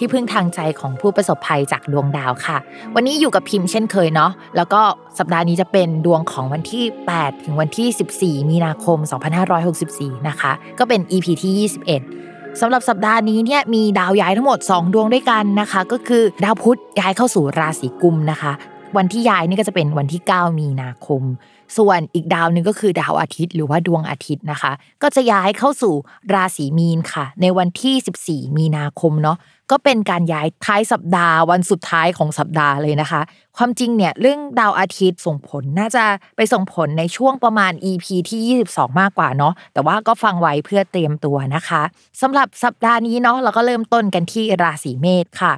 ที่พึ่งทางใจของผู้ประสบภัยจากดวงดาวค่ะ วันนี้อยู่กับพิมพ์เช่นเคยเนาะแล้วก็สัปดาห์นี้จะเป็นดวงของวันที่ 8 ถึงวันที่ 14 มีนาคม 2564 นะคะ ก็เป็น EP ที่ 21สำหรับสัปดาห์นี้เนี่ยมีดาวย้ายทั้งหมด 2 ดวงด้วยกันนะคะ ก็คือดาวพุธย้ายเข้าสู่ราศีกุมนะคะวันที่ย้ายนี่ก็จะเป็นวันที่ 9 มีนาคม ส่วนอีกดาวหนึ่งก็คือดาวอาทิตย์หรือว่าดวงอาทิตย์นะคะ ก็จะย้ายเข้าสู่ราศีมีนค่ะ ในวันที่ 14 มีนาคมเนาะ ก็เป็นการย้ายท้ายสัปดาห์วันสุดท้ายของสัปดาห์เลยนะคะ ความจริงเนี่ยเรื่องดาวอาทิตย์ส่งผลน่าจะไปส่งผลในช่วงประมาณ EP ที่ 22 มากกว่าเนาะแต่ว่าก็ฟังไว้เพื่อเตรียมตัวนะคะสำหรับสัปดาห์นี้เนาะเราก็เริ่มต้นกันที่ราศีเมษค่ะ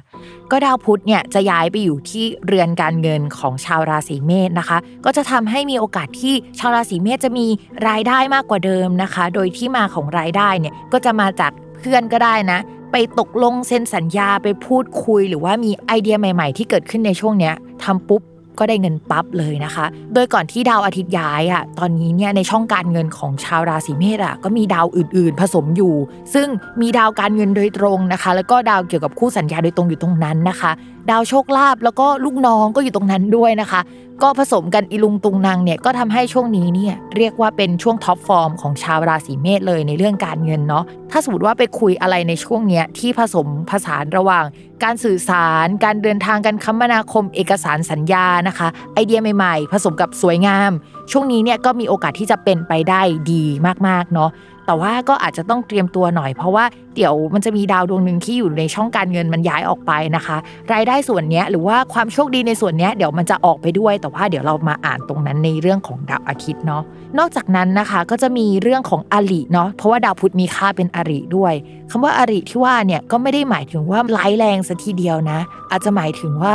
ก็ดาวพุธเนี่ยจะย้ายไปอยู่ที่เรือนการเงินของชาวราศีเมษนะคะ ก็จะทำให้มีโอกาสที่ชาวราศีเมษจะมีรายได้มากกว่าเดิมนะคะ โดยที่มาของรายได้เนี่ยก็จะมาจากเพื่อนก็ได้นะ ไปตกลงเซ็นสัญญาไปพูดคุย หรือว่ามีไอเดียใหม่ ๆ ที่เกิดขึ้นในช่วงเนี้ยทำปุ๊บก็ได้เงินปั๊บเลยนะคะ โดยก่อนที่ดาวอาทิตย์ย้ายอะ ตอนนี้เนี่ยในช่องการเงินของชาวราศีเมษอะก็มีดาวอื่นๆ ผสมอยู่ ซึ่งมีดาวการเงินโดยตรงนะคะ แล้วก็ดาวเกี่ยวกับคู่สัญญาโดยตรงอยู่ตรงนั้นนะคะ ดาวโชคลาภแล้วก็ลูกน้องก็อยู่ตรงนั้นด้วยนะคะ ก็ผสมกันอีลุงตุงนางเนี่ยก็ทำให้ช่วงนี้เนี่ยเรียกว่าเป็นช่วง top form ของชาวราศีเมษเลยในเรื่องการเงินเนาะถ้าสมมติว่าไปคุยอะไรในช่วงเนี้ยที่ผสมผสานระหว่าง การสื่อสาร การเดินทางการคมนาคม เอกสารสัญญานะคะ ไอเดียใหม่ๆ ผสมกับสวยงาม ช่วงนี้เนี่ยก็มีโอกาสที่จะเป็นไปได้ดีมากๆเนาะ แต่ว่าก็อาจจะต้องเตรียมตัวหน่อย เพราะว่าเดี๋ยวมันจะมีดาวดวงหนึ่งที่อยู่ในช่องการเงินมันย้ายออกไปนะคะ รายได้ส่วนนี้หรือว่าความโชคดีในส่วนนี้เดี๋ยวมันจะออกไปด้วย แต่ว่าเดี๋ยวเรามาอ่านตรงนั้นในเรื่องของดาวอาทิตย์เนาะนอกจากนั้นนะคะก็จะมีเรื่องของอริเนาะเพราะว่าดาวพุธมีค่าเป็นอริด้วยคำว่าอริที่ว่าเนี่ยก็ไม่ได้หมายถึงว่าร้ายแรงซะทีเดียวนะ อาจจะหมายถึงว่า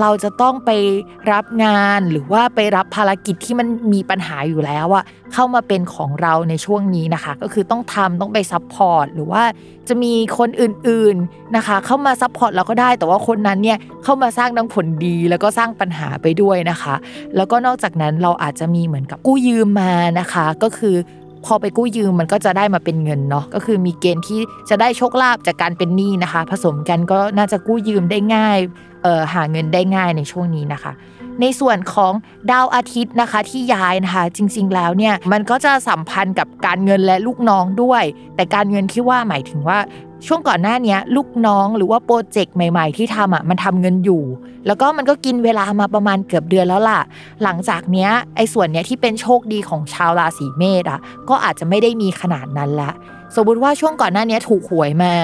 เราจะต้องไปรับงานหรือว่าไปรับภารกิจที่มันมีปัญหาอยู่แล้วอะเข้ามาเป็นของเราในช่วงนี้นะคะก็คือต้องทำต้องไป support หรือว่าจะมีคนอื่นๆนะคะ เข้ามา support เราก็ได้ แต่ว่าคนนั้นเนี่ยเข้ามาสร้างทั้งผลดี แล้วก็สร้างปัญหาไปด้วยนะคะ แล้วก็นอกจากนั้นเราอาจจะมีเหมือนกับกู้ยืมมานะคะ ก็คือพอไปกู้ยืมมันก็จะได้มาเป็นเงินเนาะก็คือมีเกณฑ์ที่จะได้โชคลาภจากการเป็นหนี้นะคะ ผสมกันก็น่าจะกู้ยืมได้ง่ายเออหาเงินได้ง่ายในช่วงนี้นะคะ ในส่วนของดาวอาทิตย์นะคะที่ย้ายนะคะ จริงๆแล้วเนี่ยมันก็จะสัมพันธ์กับการเงินและลูกน้องด้วย แต่การเงินที่ว่าหมายถึงว่าช่วงก่อนหน้านี้ลูกน้องหรือว่าโปรเจกต์ใหม่ ๆ ที่ทำอะมันทำเงินอยู่ แล้วก็มันก็กินเวลามาประมาณเกือบเดือนแล้วล่ะ หลังจากเนี้ยไอ้ส่วนเนี้ยที่เป็นโชคดีของชาวราศีเมษอะก็อาจจะไม่ได้มีขนาดนั้นละ สมมติว่าช่วงก่อนหน้านี้ถูกหวยมา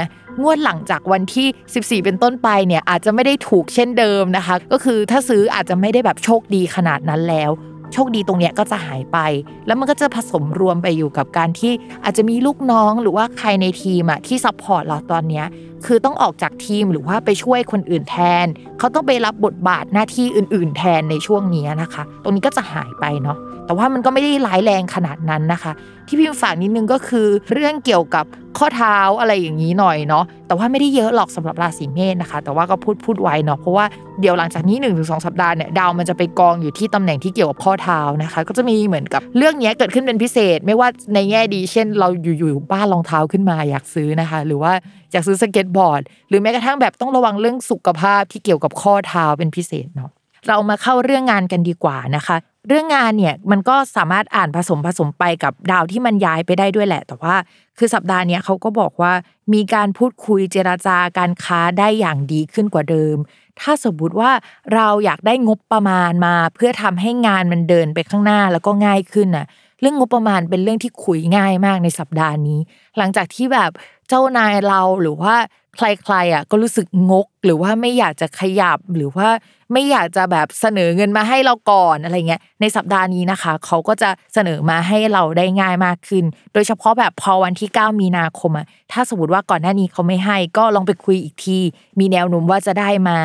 งวดหลังจากวันที่ 14 เป็นต้นไปเนี่ยอาจจะไม่ได้ถูกเช่นเดิมนะคะ ก็คือถ้าซื้ออาจจะไม่ได้แบบโชคดีขนาดนั้นแล้ว โชคดีตรงเนี้ยก็จะหายไป แล้วมันก็จะผสมรวมไปอยู่กับการที่อาจจะมีลูกน้องหรือว่าใครในทีมอะที่ support เราตอนเนี้ย คือต้องออกจากทีมหรือว่าไปช่วยคนอื่นแทน เขาต้องไปรับบทบาทหน้าที่อื่น ๆ แทนในช่วงนี้นะคะ ตรงนี้ก็จะหายไปเนาะแต่ว่ามันก็ไม่ได้ร้ายแรงขนาดนั้นนะคะ ที่พิมพ์ฝากนิดนึงก็คือเรื่องเกี่ยวกับข้อเท้าอะไรอย่างนี้หน่อยเนาะแต่ว่าไม่ได้เยอะหรอกสำหรับราศีเมษนะคะ แต่ว่าก็พูดพูดไว้เนาะเพราะว่าเดี๋ยวหลังจากนี้1นถึงสสัปดาห์เนี่ยดาวมันจะไปกองอยู่ที่ตำแหน่งที่เกี่ยวกับข้อเท้านะคะ ก็จะมีเหมือนกับเรื่องนี้เกิดขึ้นเป็นพิเศษ ไม่ว่าในแง่ดี เช่น เราอยู่ๆบ้านรองเท้าขึ้นมาอยากซื้อนะคะ หรือว่า อยากซื้อสเก็ตบอร์ด หรือแม้กระทั่งแบบต้องระวังเรื่องสุขภาพที่เกี่ยวกับข้อเท้าเป็นพิเศษเนาะเรามาเข้าเรื่องงานกันดีกว่านะคะ เรื่องงานเนี่ยมันก็สามารถอ่านผสมผสมไปกับดาวที่มันย้ายไปได้ด้วยแหละ แต่ว่าคือสัปดาห์นี้เขาก็บอกว่ามีการพูดคุยเจราจาการค้าได้อย่างดีขึ้นกว่าเดิม ถ้าสมมติว่าเราอยากได้งบประมาณมา เพื่อทำให้งานมันเดินไปข้างหน้าแล้วก็ง่ายขึ้นน่ะ รื่องงบประมาณเป็นเรื่องที่คุยง่ายมากในสัปดาห์นี้ หลังจากที่แบบเจ้านายเราหรือว่าใครๆอะก็รู้สึกงก หรือว่าไม่อยากจะขยับหรือว่าไม่อยากจะแบบเสนอเงินมาให้เราก่อนอะไรเงี้ยในสัปดาห์นี้นะคะ เขาก็จะเสนอมาให้เราได้ง่ายมากขึ้น โดยเฉพาะแบบพอวันที่ 9 มีนาคมอะถ้าสมมติว่าก่อนหน้านี้เขาไม่ให้ ก็ลองไปคุยอีกที มีแนวโน้มว่าจะได้มา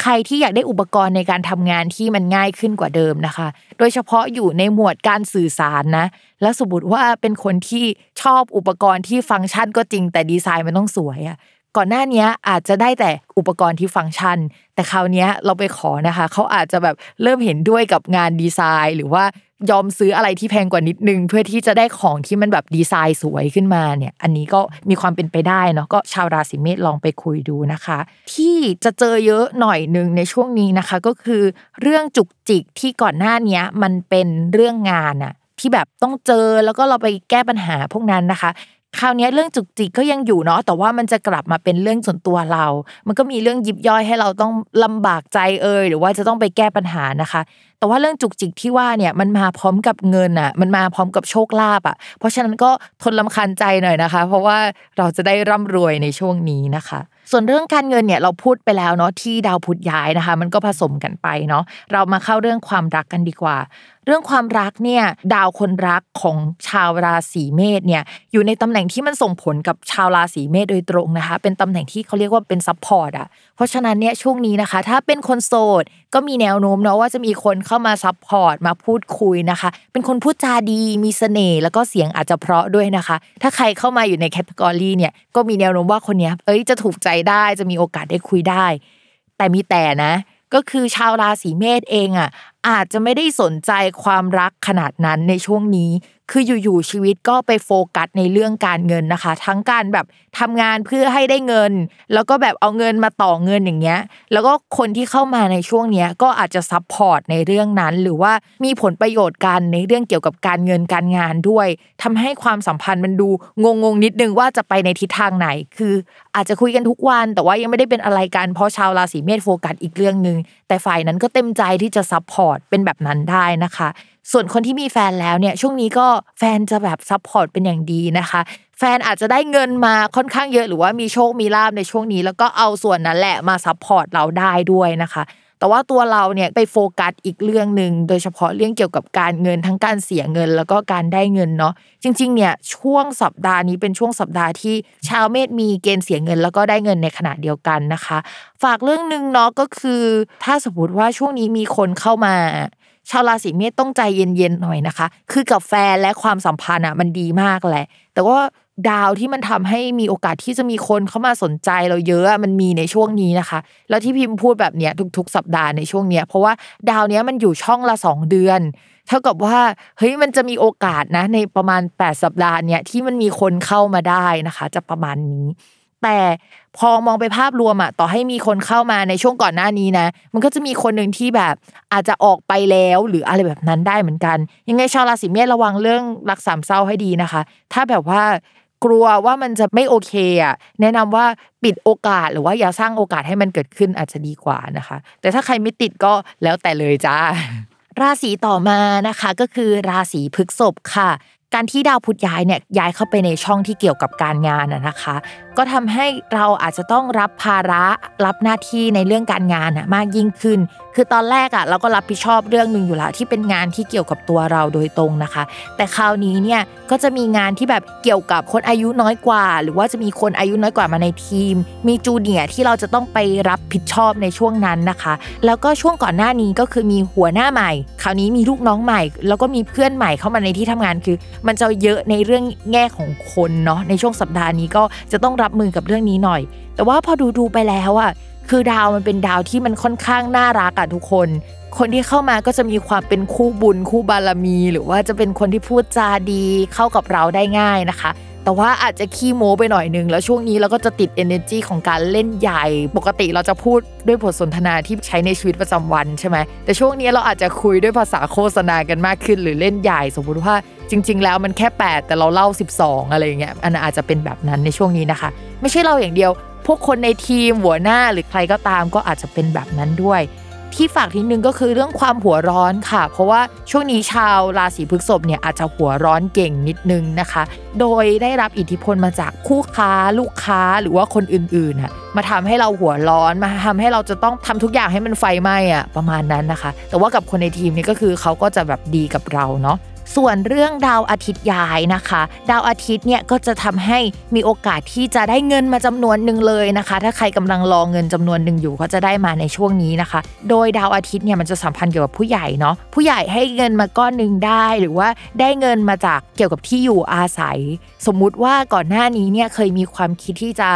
ใครที่อยากได้อุปกรณ์ในการทำงานที่มันง่ายขึ้นกว่าเดิมนะคะ โดยเฉพาะอยู่ในหมวดการสื่อสารนะ แล้วสมมติว่าเป็นคนที่ชอบอุปกรณ์ที่ฟังก์ชันก็จริง แต่ดีไซน์มันต้องสวยอะก่อนหน้านี้อาจจะได้แต่อุปกรณ์ที่ฟังก์ชัน แต่คราวนี้เราไปขอนะคะ เขาอาจจะแบบเริ่มเห็นด้วยกับงานดีไซน์ หรือว่า ยอมซื้ออะไรที่แพงกว่านิดนึง เพื่อที่จะได้ของที่มันแบบดีไซน์สวยขึ้นมาเนี่ย อันนี้ก็มีความเป็นไปได้เนาะก็ชาวราศีเมษลองไปคุยดูนะคะ ที่จะเจอเยอะหน่อยหนึ่งในช่วงนี้นะคะ ก็คือเรื่องจุกจิกที่ก่อนหน้านี้มันเป็นเรื่องงานอะที่แบบต้องเจอแล้วก็เราไปแก้ปัญหาพวกนั้นนะคะ คราวนี้เรื่องจุกจิกก็ยังอยู่เนาะแต่ว่ามันจะกลับมาเป็นเรื่องส่วนตัวเรา มันก็มีเรื่องยิบย่อยให้เราต้องลำบากใจเอยหรือว่าจะต้องไปแก้ปัญหานะคะ แต่ว่าเรื่องจุกจิกที่ว่าเนี่ยมันมาพร้อมกับเงินอะ มันมาพร้อมกับโชคลาภอะ เพราะฉะนั้นก็ทนรำคาญใจหน่อยนะคะ เพราะว่าเราจะได้ร่ำรวยในช่วงนี้นะคะ ส่วนเรื่องการเงินเนี่ยเราพูดไปแล้วเนาะที่ดาวพุธย้ายนะคะ มันก็ผสมกันไปเนาะเรามาเข้าเรื่องความรักกันดีกว่า เรื่องความรักเนี่ยดาวคนรักของชาวราศีเมษเนี่ยอยู่ในตำแหน่งที่มันส่งผลกับชาวราศีเมษโดยตรงนะคะ เป็นตำแหน่งที่เขาเรียกว่าเป็น support อะเพราะฉะนั้นเนี่ยช่วงนี้นะคะ ถ้าเป็นคนโสดก็มีแนวโน้มเนาะว่าจะมีคนเข้ามา support มาพูดคุยนะคะ เป็นคนพูดจาดีมีเสน่ห์แล้วก็เสียงอาจจะเพราะด้วยนะคะ ถ้าใครเข้ามาอยู่ใน category เนี่ยก็มีแนวโน้มว่าคนนี้เอ้ยจะถูกใจได้จะมีโอกาสได้คุยได้ แต่มีแต่นะก็คือชาวราศีเมษเองอะ อาจจะไม่ได้สนใจความรักขนาดนั้นในช่วงนี้ คืออยู่ๆชีวิตก็ไปโฟกัสในเรื่องการเงินนะคะ ทั้งการแบบทำงานเพื่อให้ได้เงิน แล้วก็แบบเอาเงินมาต่อเงินอย่างเงี้ย แล้วก็คนที่เข้ามาในช่วงเนี้ยก็อาจจะ support ในเรื่องนั้น หรือว่ามีผลประโยชน์กันในเรื่องเกี่ยวกับการเงินการงานด้วยทำให้ความสัมพันธ์มันดูงงๆนิดนึงว่าจะไปในทิศทางไหน คืออาจจะคุยกันทุกวัน แต่ว่ายังไม่ได้เป็นอะไรกันเพราะชาวราศีเมษโฟกัสอีกเรื่องหนึ่งแต่ฝ่ายนั้นก็เต็มใจที่จะ support เป็นแบบนั้นได้นะคะ ส่วนคนที่มีแฟนแล้วเนี่ยช่วงนี้ก็แฟนจะแบบ support เป็นอย่างดีนะคะ แฟนอาจจะได้เงินมาค่อนข้างเยอะหรือว่ามีโชคมีลาภในช่วงนี้ แล้วก็เอาส่วนนั้นแหละมา support เราได้ด้วยนะคะ แต่ว่าตัวเราเนี่ยไปโฟกัสอีกเรื่องหนึ่งโดยเฉพาะเรื่องเกี่ยวกับการเงินทั้งการเสียเงินแล้วก็การได้เงินเนาะจริงๆเนี่ยช่วงสัปดาห์นี้เป็นช่วงสัปดาห์ที่ชาวเมษมีเกณฑ์เสียเงิน แล้วก็ได้เงินในขณะเดียวกันนะคะ ฝากเรื่องหนึ่งเนาะก็คือ ถ้าสมมติว่าช่วงนี้มีคนเข้ามาชาวราศีเมษต้องใจเย็นๆหน่อยนะคะ คือกับแฟนและความสัมพันธ์อะมันดีมากแหละ แต่ว่า ดาวที่มันทำให้มีโอกาสที่จะมีคนเข้ามาสนใจเราเยอะมันมีในช่วงนี้นะคะ แล้วที่พิมพ์พูดแบบเนี้ยทุก ๆ สัปดาห์ในช่วงเนี้ยเพราะว่าดาวเนี้ยมันอยู่ช่องละสองเดือน เท่ากับว่าเฮ้ยมันจะมีโอกาสนะในประมาณ 8 สัปดาห์เนี้ยที่มันมีคนเข้ามาได้นะคะ จะประมาณนี้แต่พอมองไปภาพรวมอะต่อให้มีคนเข้ามาในช่วงก่อนหน้านี้นะ มันก็จะมีคนหนึ่งที่แบบอาจจะออกไปแล้วหรืออะไรแบบนั้นได้เหมือนกัน ยังไงชาวราศีเมษระวังเรื่องรักสามเศร้าให้ดีนะคะ ถ้าแบบว่า กลัวว่ามันจะไม่โอเคอะแนะนำว่าปิดโอกาสหรือว่าอย่าสร้างโอกาสให้มันเกิดขึ้นอาจจะดีกว่านะคะ แต่ถ้าใครไม่ติดก็แล้วแต่เลยจ้าราศีต่อมานะคะก็คือราศีพฤกษภค่ะ การที่ดาวพุธย้ายเนี่ยย้ายเข้าไปในช่องที่เกี่ยวกับการงานนะคะ ก็ทำให้เราอาจจะต้องรับภาระรับหน้าที่ในเรื่องการงานมากยิ่งขึ้น คือตอนแรกอะเราก็รับผิดชอบเรื่องหนึ่งอยู่ล้วที่เป็นงานที่เกี่ยวกับตัวเราโดยตรงนะคะ แต่คราวนี้เนี่ยก็จะมีงานที่แบบเกี่ยวกับคนอายุน้อยกว่า หรือว่าจะมีคนอายุน้อยกว่ามาในทีม มีจูเนียที่เราจะต้องไปรับผิดชอบในช่วงนั้นนะคะ แล้วก็ช่วงก่อนหน้านี้ก็คือมีหัวหน้าใหม่ คราวนี้มีลูกน้องใหม่ แล้วก็มีเพื่อนใหม่เข้ามาในที่ทำงานคือ มันจะเยอะในเรื่องแง่ของคนเนาะในช่วงสัปดาห์นี้ก็จะต้องรับมือกับเรื่องนี้หน่อย แต่ว่าพอดูดูไปแล้วอะ คือดาวมันเป็นดาวที่มันค่อนข้างน่ารักอะทุกคน คนที่เข้ามาก็จะมีความเป็นคู่บุญคู่บารมี หรือว่าจะเป็นคนที่พูดจาดีเข้ากับเราได้ง่ายนะคะแต่ว่าอาจจะขี้โม้ไปหน่อยนึง แล้วช่วงนี้เราก็จะติด energy ของการเล่นใหญ่ ปกติเราจะพูดด้วยบทสนทนาที่ใช้ในชีวิตประจำวันใช่ไหมแต่ช่วงนี้เราอาจจะคุยด้วยภาษาโฆษณากันมากขึ้น หรือเล่นใหญ่ สมมติว่าจริง ๆ แล้วมันแค่ 8 แต่เราเล่า 12 อะไรเงี้ยอันอาจจะเป็นแบบนั้นในช่วงนี้นะคะ ไม่ใช่เราอย่างเดียว พวกคนในทีมหัวหน้าหรือใครก็ตามก็อาจจะเป็นแบบนั้นด้วย ที่ฝากทีนึงก็คือเรื่องความหัวร้อนค่ะ เพราะว่าช่วงนี้ชาวราศีพฤษภเนี่ยอาจจะหัวร้อนเก่งนิดนึงนะคะ โดยได้รับอิทธิพลมาจากคู่ค้าลูกค้าหรือว่าคนอื่นๆน่ะมาทำให้เราหัวร้อนมาทำให้เราจะต้องทำทุกอย่างให้มันไฟไหม้อะประมาณนั้นนะคะ แต่ว่ากับคนในทีมนี่ก็คือเขาก็จะแบบดีกับเราเนาะ ส่วนเรื่องดาวอาทิตย์ย้ายนะคะ ดาวอาทิตย์เนี่ยก็จะทำให้มีโอกาสที่จะได้เงินมาจำนวนหนึ่งเลยนะคะ ถ้าใครกำลังรอเงินจำนวนหนึ่งอยู่ก็จะได้มาในช่วงนี้นะคะ โดยดาวอาทิตย์เนี่ยมันจะสัมพันธ์เกี่ยวกับผู้ใหญ่เนาะผู้ใหญ่ให้เงินมาก้อนหนึ่งได้หรือว่าได้เงินมาจากเกี่ยวกับที่อยู่อาศัย สมมุติว่าก่อนหน้านี้เนี่ยเคยมีความคิดที่จะ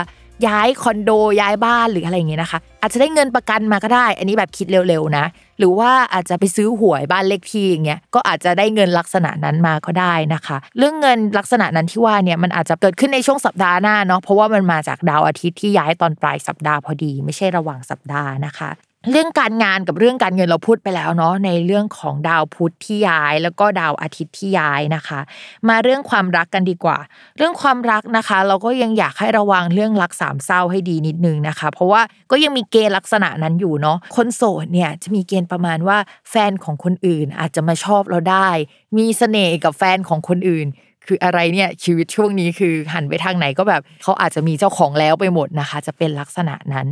ย้ายคอนโดย้ายบ้านหรืออะไรอย่างเงี้ยนะคะ อาจจะได้เงินประกันมาก็ได้ อันนี้แบบคิดเร็วๆนะ หรือว่าอาจจะไปซื้อหวยบ้านเลขที่อย่างเงี้ยก็อาจจะได้เงินลักษณะนั้นมาก็ได้นะคะ เรื่องเงินลักษณะนั้นที่ว่าเนี่ยมันอาจจะเกิดขึ้นในช่วงสัปดาห์หน้าเนาะเพราะว่ามันมาจากดาวอาทิตย์ที่ย้ายตอนปลายสัปดาห์พอดี ไม่ใช่ระหว่างสัปดาห์นะคะ เรื่องการงานกับเรื่องการเงินเราพูดไปแล้วเนาะในเรื่องของดาวพุธที่ย้าย แล้วก็ดาวอาทิตย์ที่ย้ายนะคะ มาเรื่องความรักกันดีกว่า เรื่องความรักนะคะ เราก็ยังอยากให้ระวังเรื่องรักสามเศร้าให้ดีนิดนึงนะคะ เพราะว่าก็ยังมีเกณฑ์ลักษณะนั้นอยู่เนาะคนโสดเนี่ยจะมีเกณฑ์ประมาณว่าแฟนของคนอื่นอาจจะมาชอบเราได้ มีเสน่ห์กับแฟนของคนอื่นคืออะไรเนี่ยชีวิตช่วงนี้คือหันไปทางไหนก็แบบเขาอาจจะมีเจ้าของแล้วไปหมดนะคะ จะเป็นลักษณะนั้น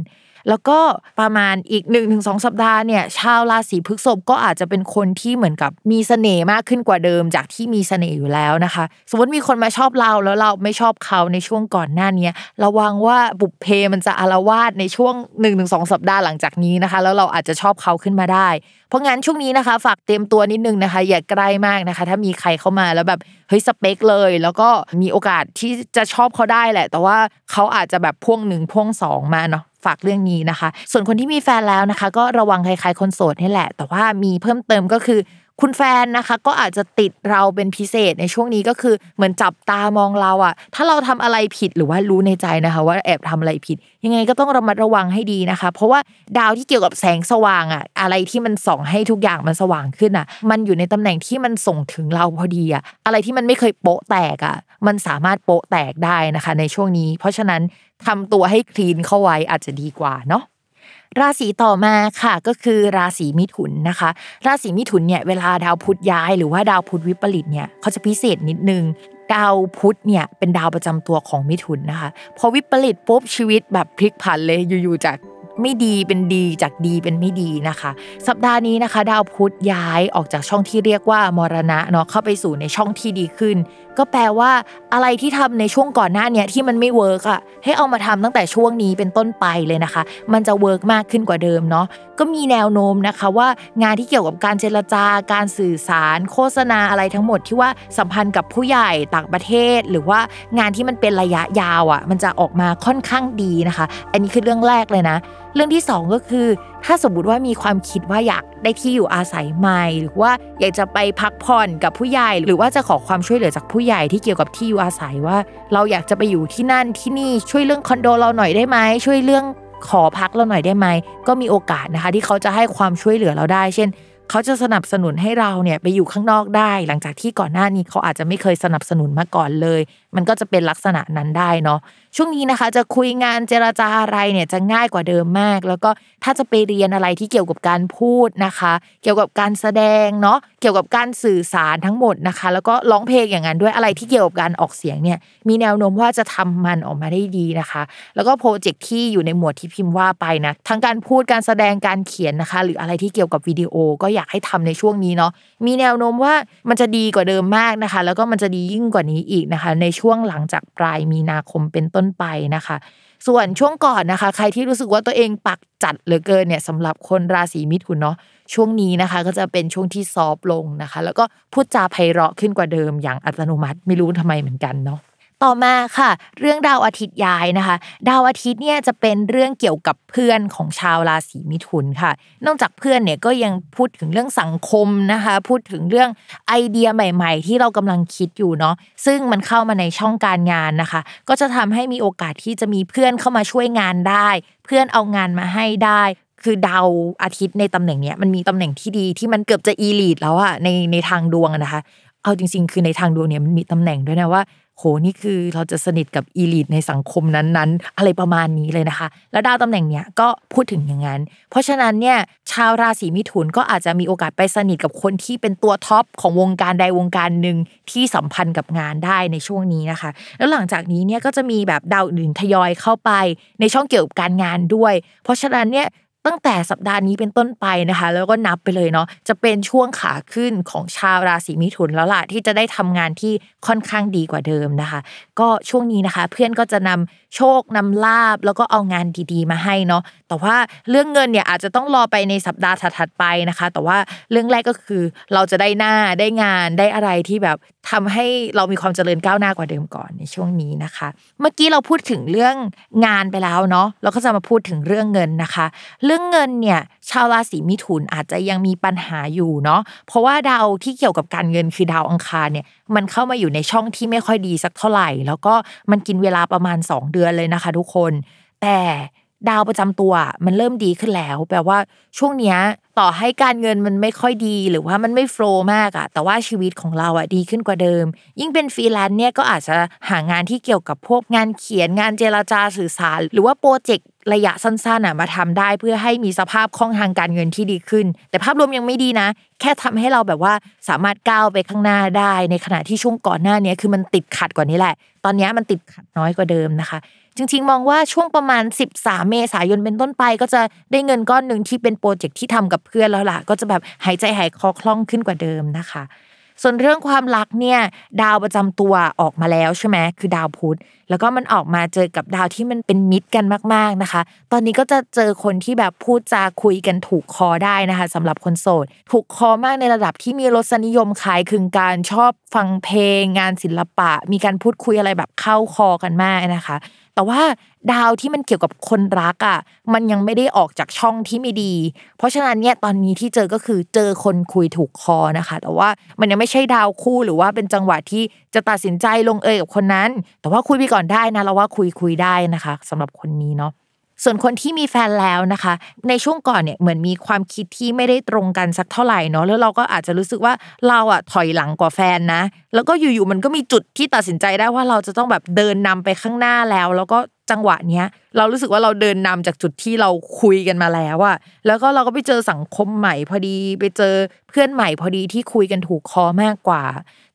แล้วก็ประมาณอีก1นถึงสสัปดาห์เนี่ยชาวราศีพฤษภก็อาจจะเป็นคนที่เหมือนกับมีเสน่ห์มากขึ้นกว่าเดิมจากที่มีเสน่ห์อยู่แล้วนะคะ สมมติมีคนมาชอบเราแล้วเราไม่ชอบเขาในช่วงก่อนหน้านี้ระวังว่าบุพเพมันจะอารวาสในช่วง1นถึงสสัปดาห์หลังจากนี้นะคะ แล้วเราอาจจะชอบเขาขึ้นมาได้ เพราะงั้นช่วงนี้นะคะ ฝากเตรียมตัวนิดนึงนะคะ อย่าใกล้มากนะคะ ถ้ามีใครเข้ามาแล้วแบบเฮ้ยสเปคเลย แล้วก็มีโอกาสที่จะชอบเขาได้แหละ แต่ว่าเขาอาจจะแบบพ่วงหนึ่งพ่วงสองมาเนาะ ฝากเรื่องนี้นะคะ ส่วนคนที่มีแฟนแล้วนะคะ ก็ระวังคล้ายๆคนโสดนี่แหละ แต่ว่ามีเพิ่มเติมก็คือคุณแฟนนะคะก็อาจจะติดเราเป็นพิเศษในช่วงนี้ก็คือเหมือนจับตามองเราอะถ้าเราทำอะไรผิดหรือว่ารู้ในใจนะคะ ว่าแอบทำอะไรผิด ยังไงก็ต้องระมัดระวังให้ดีนะคะ เพราะว่าดาวที่เกี่ยวกับแสงสว่างอะอะไรที่มันส่องให้ทุกอย่างมันสว่างขึ้นอะมันอยู่ในตำแหน่งที่มันส่งถึงเราพอดีอะอะไรที่มันไม่เคยโปะแตกอะมันสามารถโปะแตกได้นะคะ ในช่วงนี้ เพราะฉะนั้น ทำตัวให้คลีนเข้าไว้อาจจะดีกว่าเนาะราศีต่อมาค่ะก็คือราศีมิถุนนะคะ ราศีมิถุนเนี่ยเวลาดาวพุธย้ายหรือว่าดาวพุธวิปริตเนี่ยเขาจะพิเศษนิดนึงดาวพุธเนี่ยเป็นดาวประจำตัวของมิถุนนะคะพอวิปริตปุ๊บชีวิตแบบพลิกผันเลยอยู่ๆจากไม่ดีเป็นดีจากดีเป็นไม่ดีนะคะ สัปดาห์นี้นะคะ ดาวพุธย้ายออกจากช่องที่เรียกว่ามรณะเนาะเข้าไปสู่ในช่องที่ดีขึ้น ก็แปลว่าอะไรที่ทำในช่วงก่อนหน้านี้ที่มันไม่ work อะให้เอามาทำตั้งแต่ช่วงนี้เป็นต้นไปเลยนะคะ มันจะ work มากขึ้นกว่าเดิมเนาะก็มีแนวโน้มนะคะว่างานที่เกี่ยวกับการเจรจาการสื่อสาร โฆษณาอะไรทั้งหมดที่ว่าสัมพันธ์กับผู้ใหญ่ต่างประเทศ หรือว่างานที่มันเป็นระยะยาวอะมันจะออกมาค่อนข้างดีนะคะ อันนี้คือเรื่องแรกเลยนะ เรื่องที่ 2 ก็คือ ถ้าสมมติว่ามีความคิดว่าอยากได้ที่อยู่อาศัยใหม่ หรือว่าอยากจะไปพักผ่อนกับผู้ใหญ่ หรือว่าจะขอความช่วยเหลือจากผู้ใหญ่ที่เกี่ยวกับที่อยู่อาศัยว่า เราอยากจะไปอยู่ที่นั่นที่นี่ช่วยเรื่องคอนโดเราหน่อยได้ไหมช่วยเรื่องขอพักเราหน่อยได้ไหมก็มีโอกาสนะคะ ที่เขาจะให้ความช่วยเหลือเราได้ เช่น เขาจะสนับสนุนให้เราเนี่ยไปอยู่ข้างนอกได้ หลังจากที่ก่อนหน้านี้เขาอาจจะไม่เคยสนับสนุนมาก่อนเลย มันก็จะเป็นลักษณะนั้นได้เนาะ ช่วงนี้นะคะ จะคุยงานเจราจาอะไรเนี่ยจะง่ายกว่าเดิมมาก แล้วก็ถ้าจะไปเรียนอะไรที่เกี่ยวกับการพูดนะคะ เกี่ยวกับการแสดงเนาะเกี่ยวกับการสื่อสารทั้งหมดนะคะ แล้วก็ร้องเพลงอย่างนั้นด้วยอะไรที่เกี่ยวกับการออกเสียงเนี่ยมีแนวโน้มว่าจะทำมันออกมาได้ดีนะคะ แล้วก็โปรเจกต์ที่อยู่ในหมวดที่พิมพ์ว่าไปนะทั้งการพูดการแสดงการเขียนนะคะ หรืออะไรที่เกี่ยวกับวิดีโอก็อยากให้ทำในช่วงนี้เนาะมีแนวโน้มว่ามันจะดีกว่าเดิมมากนะคะ แล้วก็มันจะดียิ่งกว่านี้อีกนะคะ ในช่วงหลังจากปลายมีนาคมเป็นต้นไปนะคะ ส่วนช่วงก่อนนะคะ ใครที่รู้สึกว่าตัวเองปักจัดเหลือเกินเนี่ยสำหรับคนราศีมิถุนเนาะช่วงนี้นะคะ ก็จะเป็นช่วงที่ซอฟลงนะคะ แล้วก็พูดจาไพเราะขึ้นกว่าเดิมอย่างอัตโนมัติไม่รู้ทำไมเหมือนกันเนาะ ต่อมาค่ะ เรื่องดาวอาทิตย์ย้ายนะคะ ดาวอาทิตย์เนี่ยจะเป็นเรื่องเกี่ยวกับเพื่อนของชาวราศีมิถุนค่ะ นอกจากเพื่อนเนี่ยก็ยังพูดถึงเรื่องสังคมนะคะ พูดถึงเรื่องไอเดียใหม่ ๆ ที่เรากำลังคิดอยู่เนาะซึ่งมันเข้ามาในช่องการงานนะคะ ก็จะทำให้มีโอกาสที่จะมีเพื่อนเข้ามาช่วยงานได้ เพื่อนเอางานมาให้ได้คือดาวอาทิตย์ในตำแหน่งเนี้ยมันมีตำแหน่งที่ดีที่มันเกือบจะอีลีดแล้วอะในในทางดวงนะคะ เอาจริง ๆ คือในทางดวงเนี่ยมันมีตำแหน่งด้วยนะว่า โหนี่คือเราจะสนิทกับอีลิทในสังคมนั้นๆ อะไรประมาณนี้เลยนะคะ แล้วดาวตำแหน่งเนี้ยก็พูดถึงอย่างนั้น เพราะฉะนั้นเนี่ยชาวราศีมิถุนก็อาจจะมีโอกาสไปสนิทกับคนที่เป็นตัวท็อปของวงการใดวงการหนึ่งที่สัมพันธ์กับงานได้ในช่วงนี้นะคะ แล้วหลังจากนี้เนี่ยก็จะมีแบบดาวอื่นทยอยเข้าไปในช่องเกี่ยวกับการงานด้วย เพราะฉะนั้นเนี่ย ตั้งแต่สัปดาห์นี้เป็นต้นไปนะคะ แล้วก็นับไปเลยเนาะจะเป็นช่วงขาขึ้นของชาวราศีมิถุนแล้วล่ะที่จะได้ทำงานที่ค่อนข้างดีกว่าเดิมนะคะ ก็ช่วงนี้นะคะ เพื่อนก็จะนำโชคนำลาบแล้วก็เอางานดีๆ มาให้เนาะแต่ว่าเรื่องเงินเนี่ยอาจจะต้องรอไปในสัปดาห์ถัดๆไปนะคะ แต่ว่าเรื่องแรกก็คือเราจะได้หน้าได้งานได้อะไรที่แบบทำให้เรามีความเจริญก้าวหน้ากว่าเดิมก่อนในช่วงนี้นะคะ เมื่อกี้เราพูดถึงเรื่องงานไปแล้วเนาะเราก็จะมาพูดถึงเรื่องเงินนะคะเรื่องเงินเนี่ยชาวราศีมิถุนอาจจะยังมีปัญหาอยู่เนาะเพราะว่าดาวที่เกี่ยวกับการเงินคือดาวอังคารเนี่ยมันเข้ามาอยู่ในช่องที่ไม่ค่อยดีสักเท่าไหร่ แล้วก็มันกินเวลาประมาณ 2 เดือนเลยนะคะ ทุกคน แต่ดาวประจำตัวมันเริ่มดีขึ้นแล้ว แปลว่าช่วงเนี้ยต่อให้การเงินมันไม่ค่อยดีหรือว่ามันไม่ flow มากอะแต่ว่าชีวิตของเราอะดีขึ้นกว่าเดิม ยิ่งเป็นฟรีแลนซ์เนี่ยก็อาจจะหางานที่เกี่ยวกับพวกงานเขียนงานเจรจาสื่อสาร หรือว่า project ระยะสั้นๆอะมาทำได้เพื่อให้มีสภาพคล่องทางการเงินที่ดีขึ้น แต่ภาพรวมยังไม่ดีนะ แค่ทำให้เราแบบว่าสามารถก้าวไปข้างหน้าได้ ในขณะที่ช่วงก่อนหน้านี้คือมันติดขัดกว่านี้แหละ ตอนนี้มันติดขัดน้อยกว่าเดิมนะคะ จริงๆ มองว่าช่วงประมาณ 13 เมษายนเป็นต้นไป ก็จะได้เงินก้อนหนึ่งที่เป็นโปรเจกต์ที่ทำกับเพื่อนแล้วล่ะ ก็จะแบบหายใจหายคอคล่องขึ้นกว่าเดิมนะคะ ส่วนเรื่องความรักเนี่ยดาวประจำตัวออกมาแล้วใช่ไหมคือดาวพุธแล้วก็มันออกมาเจอกับดาวที่มันเป็นมิตรกันมาก ๆนะคะ ตอนนี้ก็จะเจอคนที่แบบพูดจาคุยกันถูกคอได้นะคะสำหรับคนโสดถูกคอมากในระดับที่มีรสนิยมขายคึงการชอบฟังเพลง งานศิลปะ มีการพูดคุยอะไรแบบเข้าคอกันมากนะคะ แต่ว่าดาวที่มันเกี่ยวกับคนรักอะมันยังไม่ได้ออกจากช่องที่ไม่ดี เพราะฉะนั้นเนี่ยตอนนี้ที่เจอก็คือเจอคนคุยถูกคอนะคะ แต่ว่ามันยังไม่ใช่ดาวคู่หรือว่าเป็นจังหวะที่จะตัดสินใจลงเอยกับคนนั้น แต่ว่าคุยไปก่อนได้นะเราว่าคุยคุยได้นะคะสำหรับคนนี้เนาะ ส่วนคนที่มีแฟนแล้วนะคะ ในช่วงก่อนเนี่ยเหมือนมีความคิดที่ไม่ได้ตรงกันสักเท่าไหร่เนาะแล้วเราก็อาจจะรู้สึกว่าเราอะถอยหลังกว่าแฟนนะ แล้วก็อยู่ๆมันก็มีจุดที่ตัดสินใจได้ว่าเราจะต้องแบบเดินนำไปข้างหน้าแล้ว แล้วก็ จังหวะเนี้ยเรารู้สึกว่าเราเดินนำจากจุดที่เราคุยกันมาแล้วอะแล้วก็เราก็ไปเจอสังคมใหม่พอดี ไปเจอเพื่อนใหม่พอดีที่คุยกันถูกคอมากกว่า